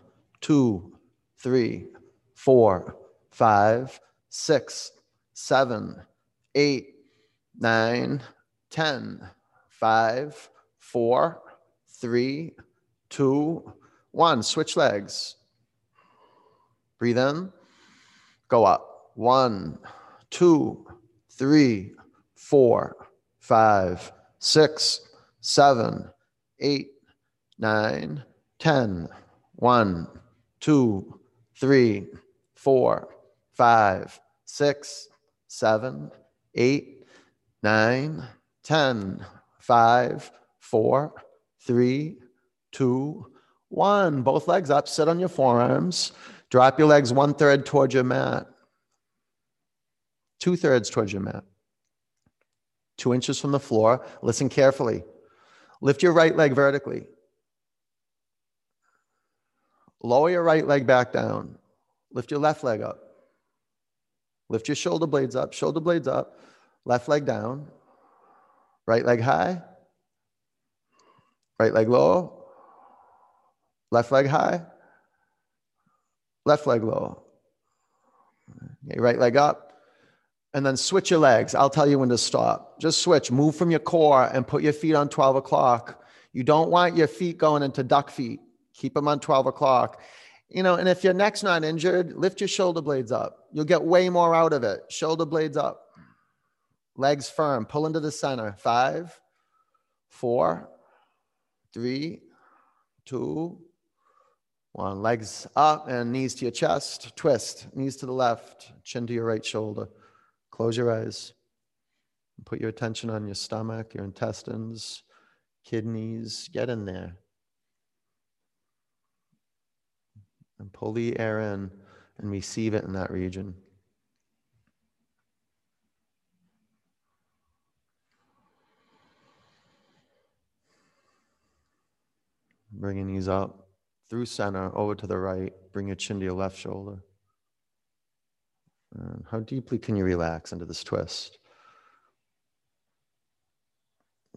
two, three, four, five, six, seven, eight, nine, ten, five, four, three, two, one. Switch legs. Breathe in. Go up. One, two, three, four, five, six, seven, eight, nine, ten. One, two, three, four, five, six, seven, eight, nine, ten. Five, four, three, two, one. Both legs up. Sit on your forearms. Drop your legs one third towards your mat two thirds towards your mat, two inches from the floor. Listen carefully. Lift your right leg vertically. Lower your right leg back down. Lift your left leg up. Lift your shoulder blades up, shoulder blades up, left leg down, right leg high, right leg low, left leg high, left leg low. Okay, right leg up, and then switch your legs. I'll tell you when to stop. Just switch, move from your core and put your feet on 12 o'clock. You don't want your feet going into duck feet. Keep them on 12 o'clock. You know, and if your neck's not injured, lift your shoulder blades up. You'll get way more out of it. Shoulder blades up, legs firm, pull into the center. Five, four, three, two, one. Legs up and knees to your chest. Twist, knees to the left, chin to your right shoulder. Close your eyes. Put your attention on your stomach, your intestines, kidneys. Get in there. And pull the air in and receive it in that region. Bringing knees up through center, over to the right. Bring your chin to your left shoulder. And how deeply can you relax into this twist?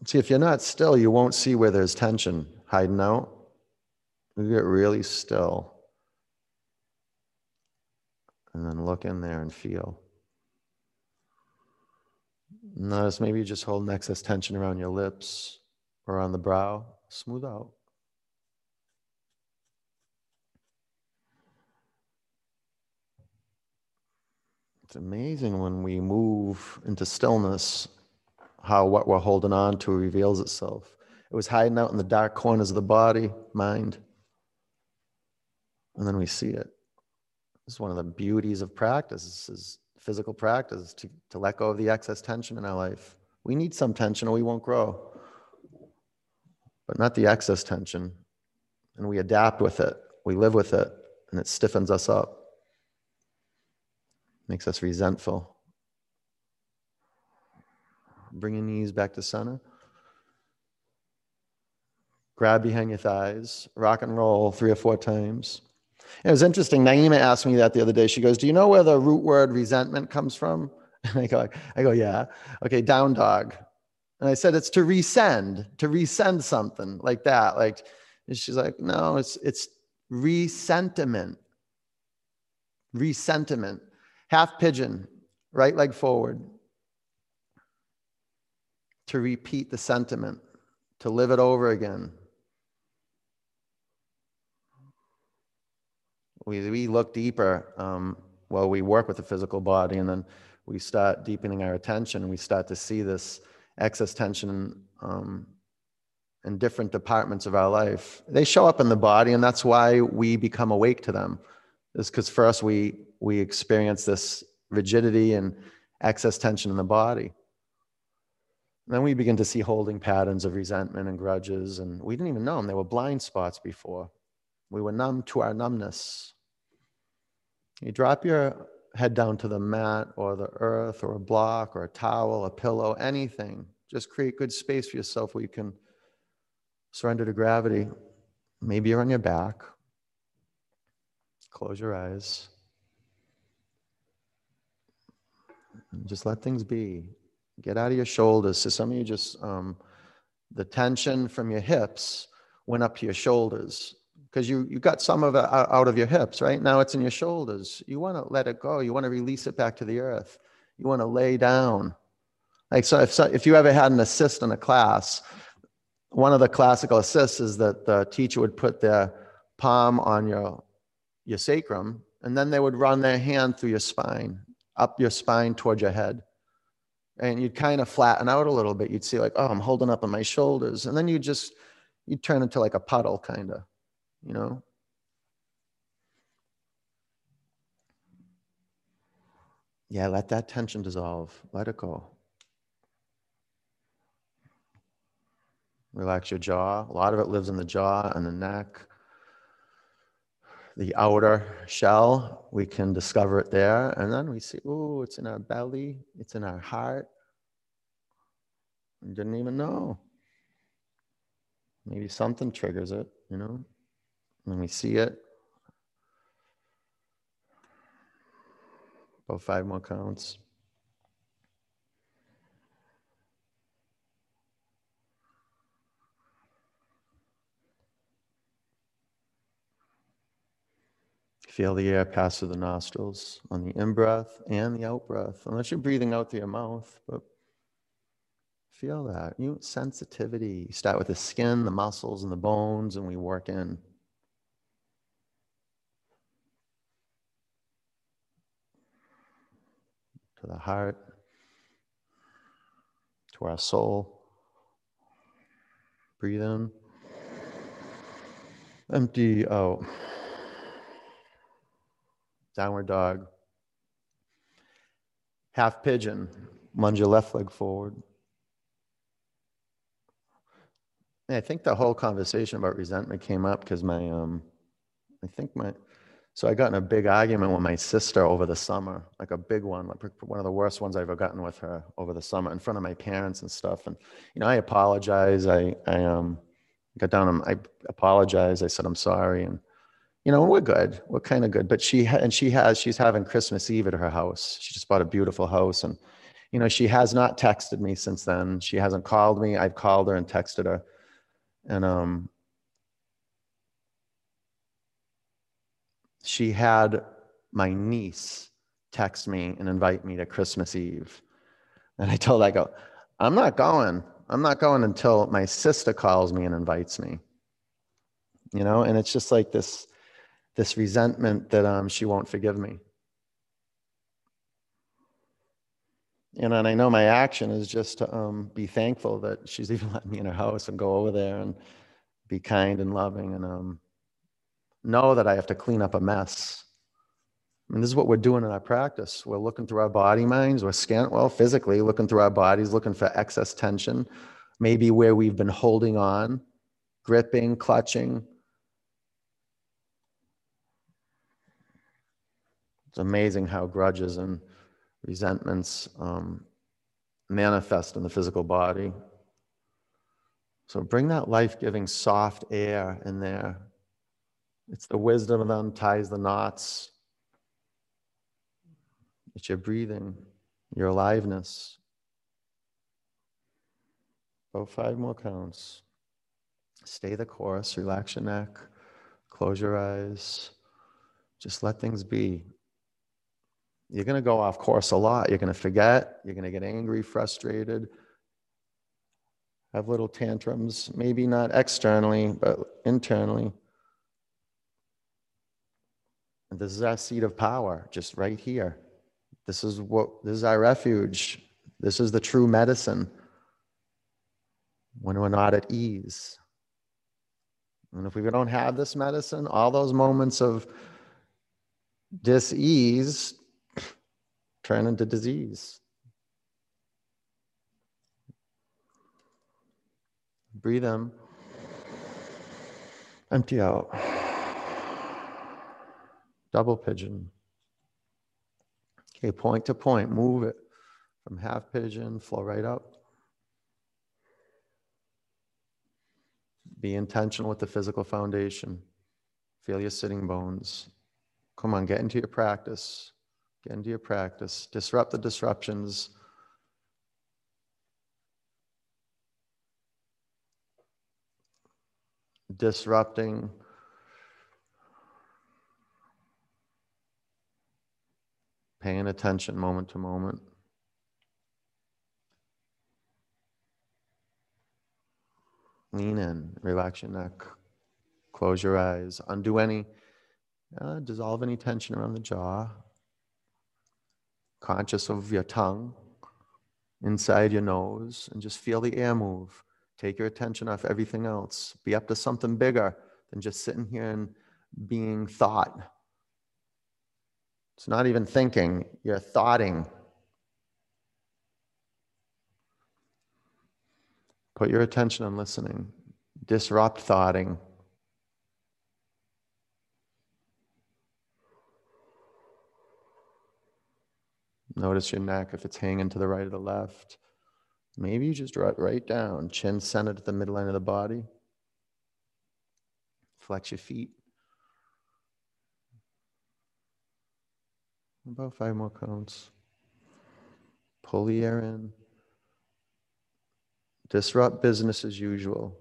See, if you're not still, you won't see where there's tension hiding out. You get really still. And then look in there and feel. Notice maybe you just hold excess tension around your lips or on the brow. Smooth out. It's amazing when we move into stillness how what we're holding on to reveals itself. It was hiding out in the dark corners of the body, mind. And then we see it. This is one of the beauties of practice. This is physical practice to, to let go of the excess tension in our life. We need some tension or we won't grow, but not the excess tension. And we adapt with it, we live with it, and it stiffens us up makes us resentful. Bring your knees back to center. Grab behind your thighs. Rock and roll three or four times. It was interesting. Naima asked me that the other day. She goes, Do you know where the root word resentment comes from? [LAUGHS] And I go, I go, yeah. Okay, down dog. And I said, it's to resend, to resend something like that. Like, she's like, no, it's it's resentiment. Resentiment. Half pigeon, right leg forward. To repeat the sentiment, to live it over again. We, we look deeper um, well, we work with the physical body and then we start deepening our attention we start to see this excess tension um, in different departments of our life. They show up in the body, and that's why we become awake to them. Is because first we we experience this rigidity and excess tension in the body. And then we begin to see holding patterns of resentment and grudges, and we didn't even know them. They were blind spots before. We were numb to our numbness. You drop your head down to the mat or the earth or a block or a towel, a pillow, anything. Just create good space for yourself where you can surrender to gravity. Maybe you're on your back. Close your eyes. And just let things be. Get out of your shoulders. So some of you just, um, the tension from your hips went up to your shoulders because you, you got some of it out of your hips, right? Now it's in your shoulders. You want to let it go. You want to release it back to the earth. You want to lay down. Like, so if, so if you ever had an assist in a class, one of the classical assists is that the teacher would put their palm on your, your sacrum, and then they would run their hand through your spine, up your spine towards your head. And you'd kind of flatten out a little bit. You'd see, like, oh, I'm holding up on my shoulders. And then you just, you'd turn into like a puddle, kind of you know? Yeah, let that tension dissolve. Let it go. Relax your jaw. A lot of it lives in the jaw and the neck. The outer shell, we can discover it there. And then we see, oh, it's in our belly, it's in our heart. We didn't even know. Maybe something triggers it, you know? Let we see it. About five more counts. Feel the air pass through the nostrils on the in breath and the out breath, unless you're breathing out through your mouth, but feel that. You sensitivity. You start with the skin, the muscles, and the bones, and we work in. to the heart, to our soul. Breathe in. Empty out. Downward dog. Half pigeon. Lunge your left leg forward. I think the whole conversation about resentment came up because my, um, I think my, so I got in a big argument with my sister over the summer, like a big one, like one of the worst ones I've ever gotten with her over the summer in front of my parents and stuff. And you know, I apologized. I I um got down and I apologized. I said I'm sorry, and you know we're good. We're kind of good. But she ha- and she has she's having Christmas Eve at her house. She just bought a beautiful house, and you know she has not texted me since then. She hasn't called me. I've called her and texted her, and um she had my niece text me and invite me to Christmas Eve. And I told her, I go, I'm not going. I'm not going until my sister calls me and invites me. You know, and it's just like this this resentment that um, she won't forgive me. And I know my action is just to um, be thankful that she's [LAUGHS] even let me in her house and go over there and be kind and loving and um, know that I have to clean up a mess. I mean, this is what we're doing in our practice. We're looking through our body minds, we're scan well, physically looking through our bodies, looking for excess tension, maybe where we've been holding on, gripping, clutching. It's amazing how grudges and resentments um, manifest in the physical body. So bring that life giving soft air in there. It's the wisdom that unties the knots. It's your breathing, your aliveness. About five more counts. Stay the course, relax your neck, close your eyes. Just let things be. You're going to go off course a lot. You're going to forget. You're going to get angry, frustrated, have little tantrums, maybe not externally, but internally. And this is our seat of power, just right here. This is what this is our refuge. This is the true medicine when we're not at ease. And if we don't have this medicine, all those moments of dis-ease turn into disease. Breathe in, empty out. Double pigeon. Okay, point to point, move it from half pigeon, flow right up. Be intentional with the physical foundation. Feel your sitting bones. Come on, get into your practice. Get into your practice. Disrupt the disruptions. Disrupting. Paying attention moment to moment. Lean in, relax your neck, close your eyes, undo any, uh, dissolve any tension around the jaw. Conscious of your tongue inside your nose, and just feel the air move. Take your attention off everything else. Be up to something bigger than just sitting here and being thought. It's not even thinking, you're thoughting. Put your attention on listening. Disrupt thoughting. Notice your neck if it's hanging to the right or the left. Maybe you just draw it right down, chin centered at the midline of the body. Flex your feet. About five more counts. Pull the air in. Disrupt business as usual.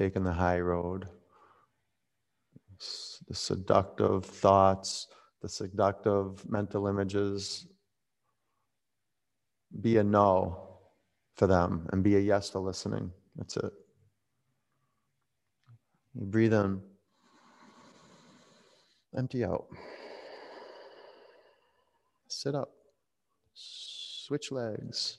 Taking the high road. The seductive thoughts, the seductive mental images. Be a no for them and be a yes to listening. That's it. You breathe in, empty out. Sit up, switch legs.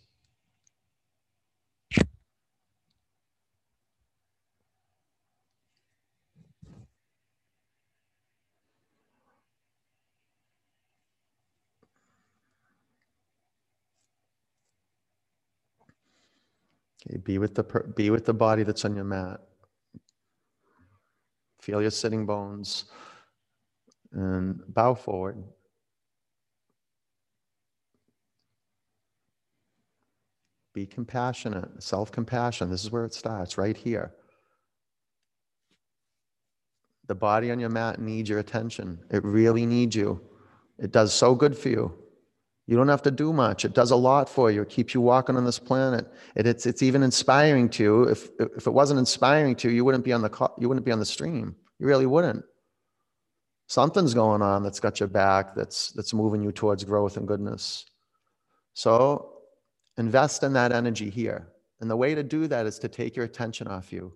Okay, be with the be with the body that's on your mat. Feel your sitting bones and bow forward. Be compassionate, self compassion. This is where it starts, right here. The body on your mat needs your attention. It really needs you. It does so good for you. You don't have to do much. It does a lot for you. It keeps you walking on this planet. It, it's, it's even inspiring to you. If, if it wasn't inspiring to you, you wouldn't be on the, you wouldn't be on the stream. You really wouldn't. Something's going on that's got your back, that's, that's moving you towards growth and goodness. So invest in that energy here. And the way to do that is to take your attention off you.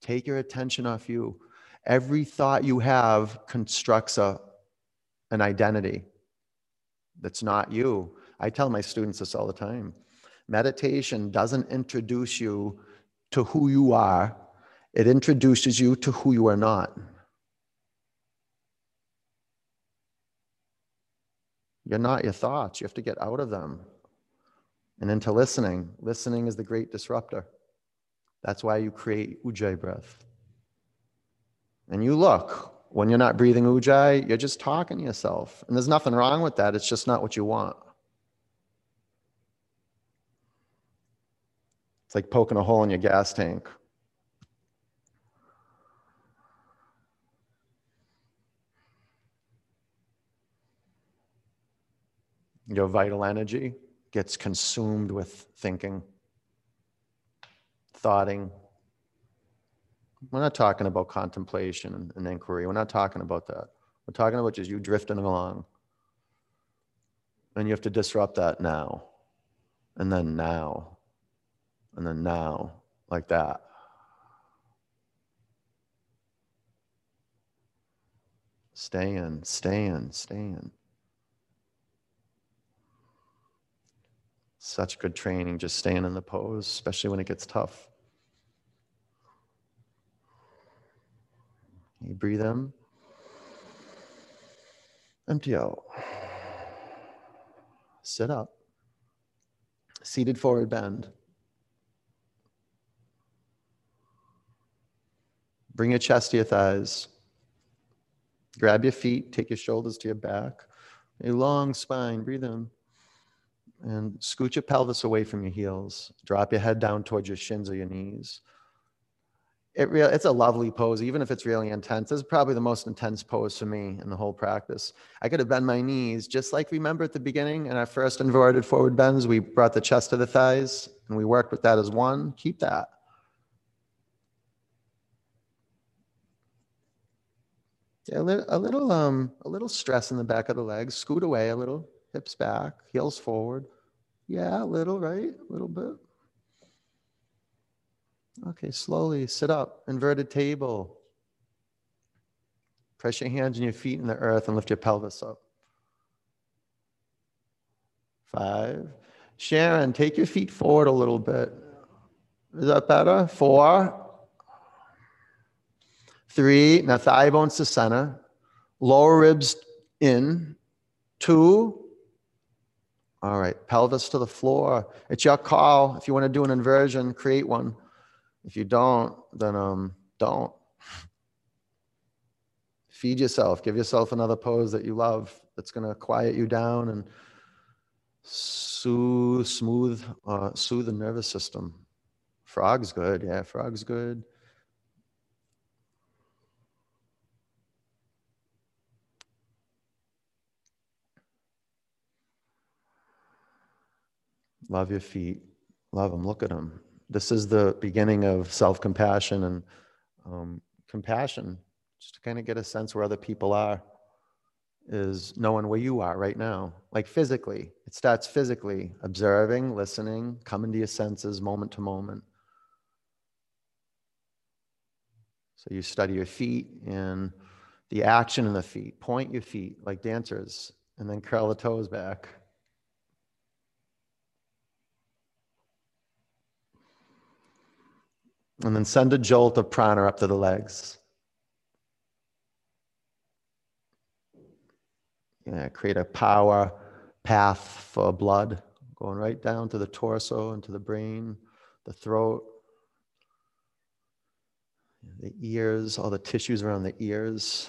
Take your attention off you. Every thought you have constructs a, an identity that's not you. I tell my students this all the time. Meditation doesn't introduce you to who you are, it introduces you to who you are not. You're not your thoughts. You have to get out of them and into listening. Listening is the great disruptor. That's why you create ujjayi breath. And you look, when you're not breathing ujjayi, you're just talking to yourself. And there's nothing wrong with that. It's just not what you want. It's like poking a hole in your gas tank. Your vital energy gets consumed with thinking, thoughting. We're not talking about contemplation and, inquiry. We're not talking about that. We're talking about just you drifting along. And you have to disrupt that now. And then now. And then now, like that. Stay in, stay in, stay in. Such good training, just staying in the pose, especially when it gets tough. You breathe in, empty out. Sit up, seated forward bend. Bring your chest to your thighs. Grab your feet, take your shoulders to your back. A long spine, breathe in and scoot your pelvis away from your heels. Drop your head down towards your shins or your knees. It real, it's a lovely pose, even if it's really intense. This is probably the most intense pose for me in the whole practice. I could have bent my knees, just like remember at the beginning in our first inverted forward bends, we brought the chest to the thighs and we worked with that as one. Keep that. Yeah, a little, a little, um, a little stress in the back of the legs. Scoot away a little, hips back, heels forward. Yeah, a little, right? A little bit. Okay, slowly sit up, inverted table. Press your hands and your feet in the earth and lift your pelvis up. Five. Sharon, take your feet forward a little bit. Is that better? Four. Three. Now thigh bones to center. Lower ribs in. Two. All right, pelvis to the floor. It's your call. If you want to do an inversion, create one. If you don't, then um, don't. Feed yourself. Give yourself another pose that you love that's going to quiet you down and soothe, smooth, uh, soothe the nervous system. Frog's good. Yeah, frog's good. Love your feet. Love them. Look at them. This is the beginning of self compassion and um, compassion, just to kind of get a sense where other people are, is knowing where you are right now. Like physically, it starts physically, observing, listening, coming to your senses moment to moment. So you study your feet and the action in the feet. Point your feet like dancers and then curl the toes back. And then send a jolt of prana up to the legs. Yeah, create a power path for blood going right down to the torso and to the brain, the throat, the ears, all the tissues around the ears.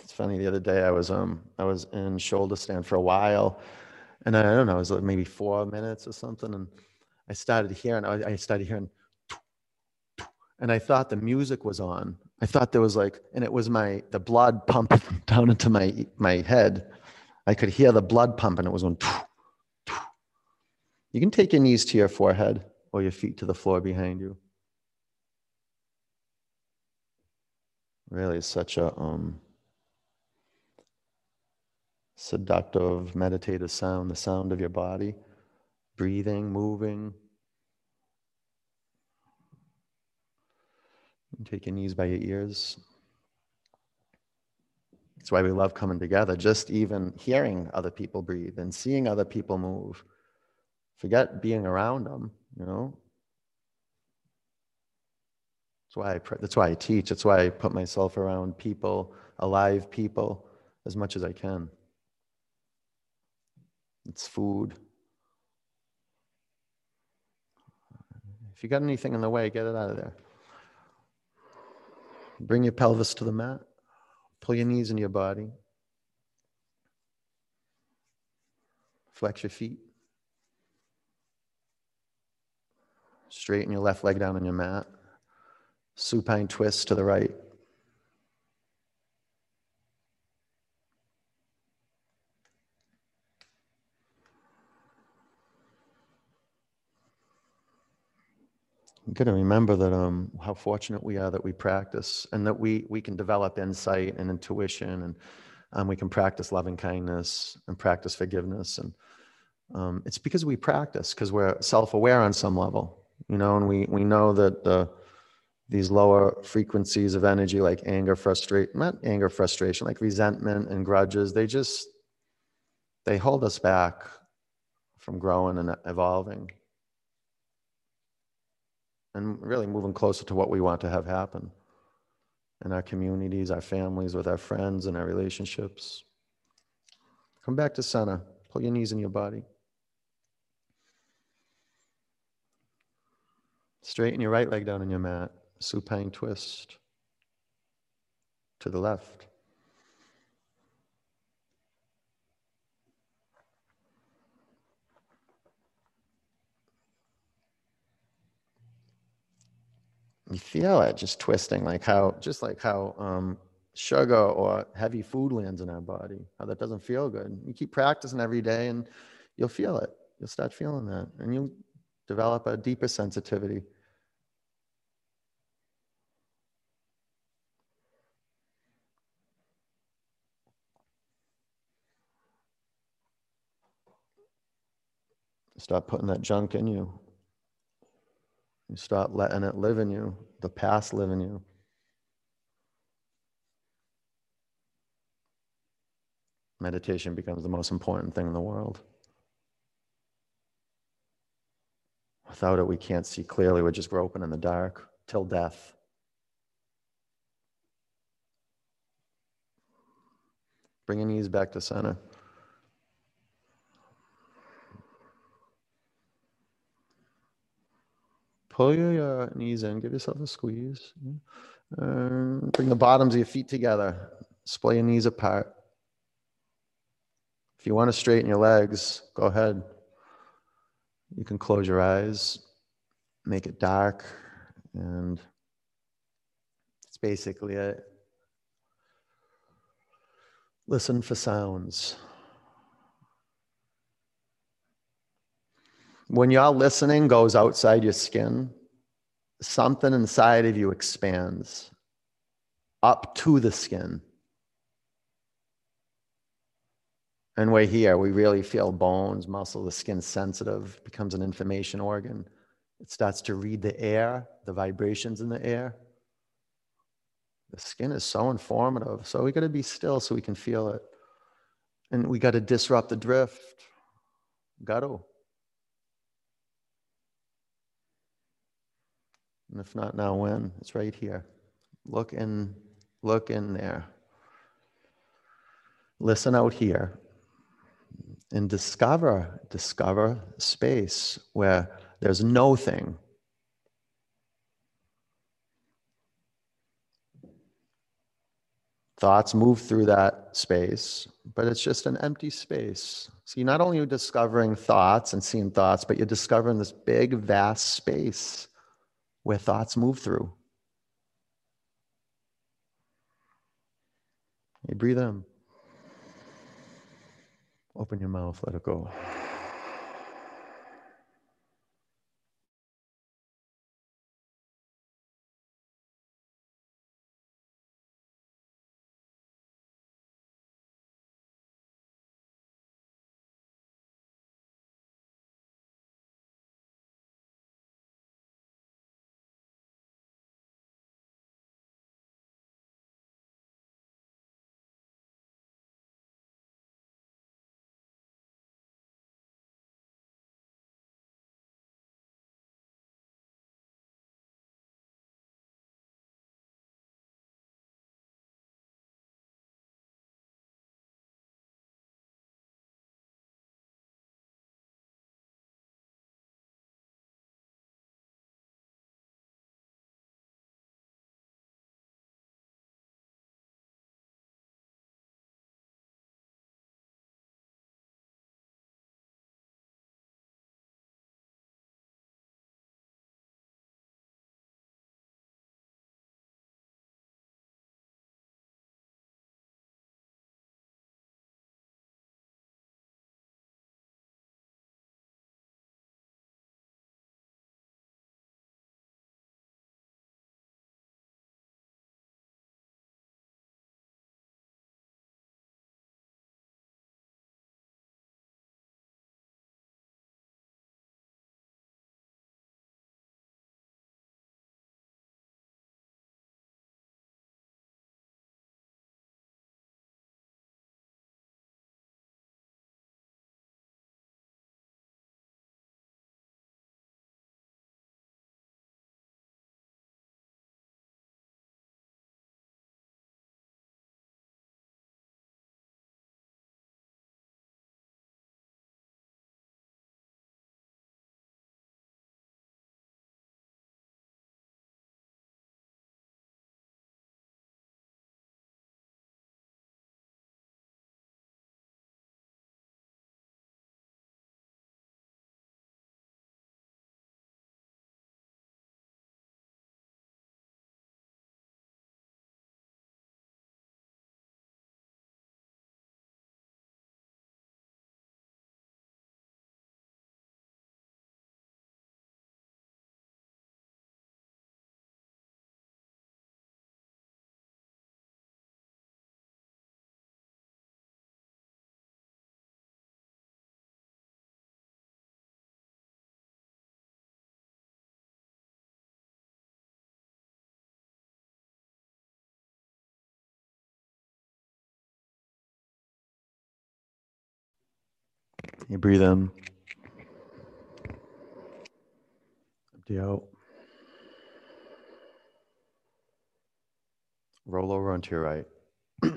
It's funny. The other day, I was um I was in shoulder stand for a while, and I don't know, it was like maybe four minutes or something. And I started hearing, I started hearing, and I thought the music was on. I thought there was like, and it was my, the blood pumping [LAUGHS] down into my, my head. I could hear the blood pump and it was going. You can take your knees to your forehead or your feet to the floor behind you. Really, such a, um, seductive, meditative sound, the sound of your body, breathing, moving. take your knees by your ears. That's why we love coming together, just even hearing other people breathe and seeing other people move. Forget being around them, you know. That's why I, that's why I teach. That's why I put myself around people, alive people, as much as I can. It's food. If you got anything in the way, get it out of there. Bring your pelvis to the mat. Pull your knees into your body. Flex your feet. Straighten your left leg down on your mat. Supine twist to the right. You got to remember that um, how fortunate we are that we practice and that we we can develop insight and intuition and um, we can practice loving kindness and practice forgiveness. And um, it's because we practice because we're self-aware on some level you know and we we know that the these lower frequencies of energy like anger frustration not anger frustration like resentment and grudges they just they hold us back from growing and evolving and really moving closer to what we want to have happen in our communities, our families, with our friends, and our relationships. Come back to center. Pull your knees in your body. Straighten your right leg down on your mat. Supine twist to the left. You feel it just twisting like how just like how um, sugar or heavy food lands in our body how that doesn't feel good. You keep practicing every day and you'll feel it. You'll start feeling that and you'll develop a deeper sensitivity. Stop putting that junk in you you start letting it live in you, the past live in you. Meditation becomes the most important thing in the world. Without it, we can't see clearly. We're just groping in the dark till death. Bring your knees back to center. Pull your uh, knees in, give yourself a squeeze. bring the bottoms of your feet together. Splay your knees apart. If you want to straighten your legs, go ahead. You can close your eyes, make it dark, and it's basically it. Listen for sounds. When y'all listening goes outside your skin, something inside of you expands up to the skin. And we're here, we really feel bones, muscle, the skin sensitive, becomes an information organ. It starts to read the air, the vibrations in the air. The skin is so informative. So we got to be still so we can feel it. And we got to disrupt the drift. Got to. And if not now, when? It's right here. Look in, look in there. Listen out here and discover, discover space where there's no thing. Thoughts move through that space, but it's just an empty space. So you're not only discovering thoughts and seeing thoughts, but you're discovering this big, vast space where thoughts move through. You breathe in. Open your mouth, let it go. You breathe in. Empty out. Roll over onto your right. [CLEARS THROAT]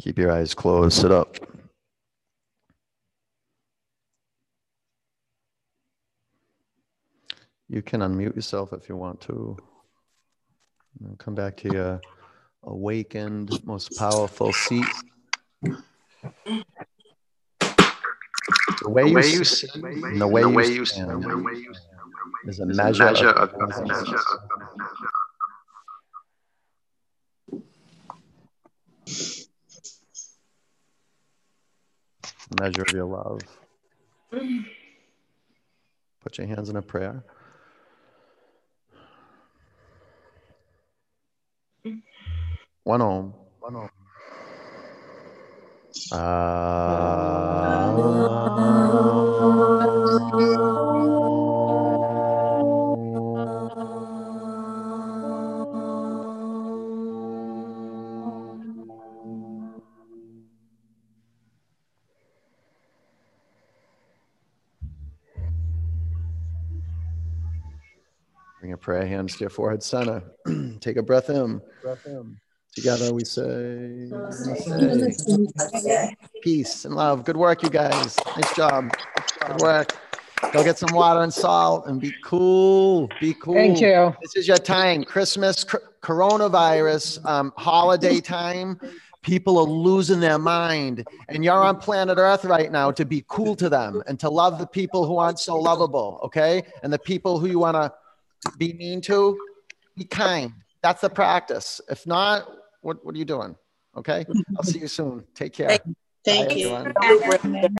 Keep your eyes closed. Sit up. You can unmute yourself if you want to. And come back to your awakened, most powerful seat. The way you, way you sit sit and the way, the you, way you stand stand is a is a measure, measure of, of your presence. presence. measure of your love. Put your hands in a prayer. One om. One om. Bring your prayer hands to your forehead center. [CLEARS THROAT] Take a breath in. Breath in. Together we say, Namaste. peace and love. Good work, you guys. Nice job. Good work. Go get some water and salt and be cool. Be cool. Thank you. This is your time. Christmas, cr- coronavirus, um, holiday time. People are losing their mind, and you're on planet Earth right now to be cool to them and to love the people who aren't so lovable. Okay, and the people who you want to be mean to, be kind. That's the practice. If not, what what are you doing? Okay. [LAUGHS] I'll see you soon. Take care. Thank Bye, you. everyone.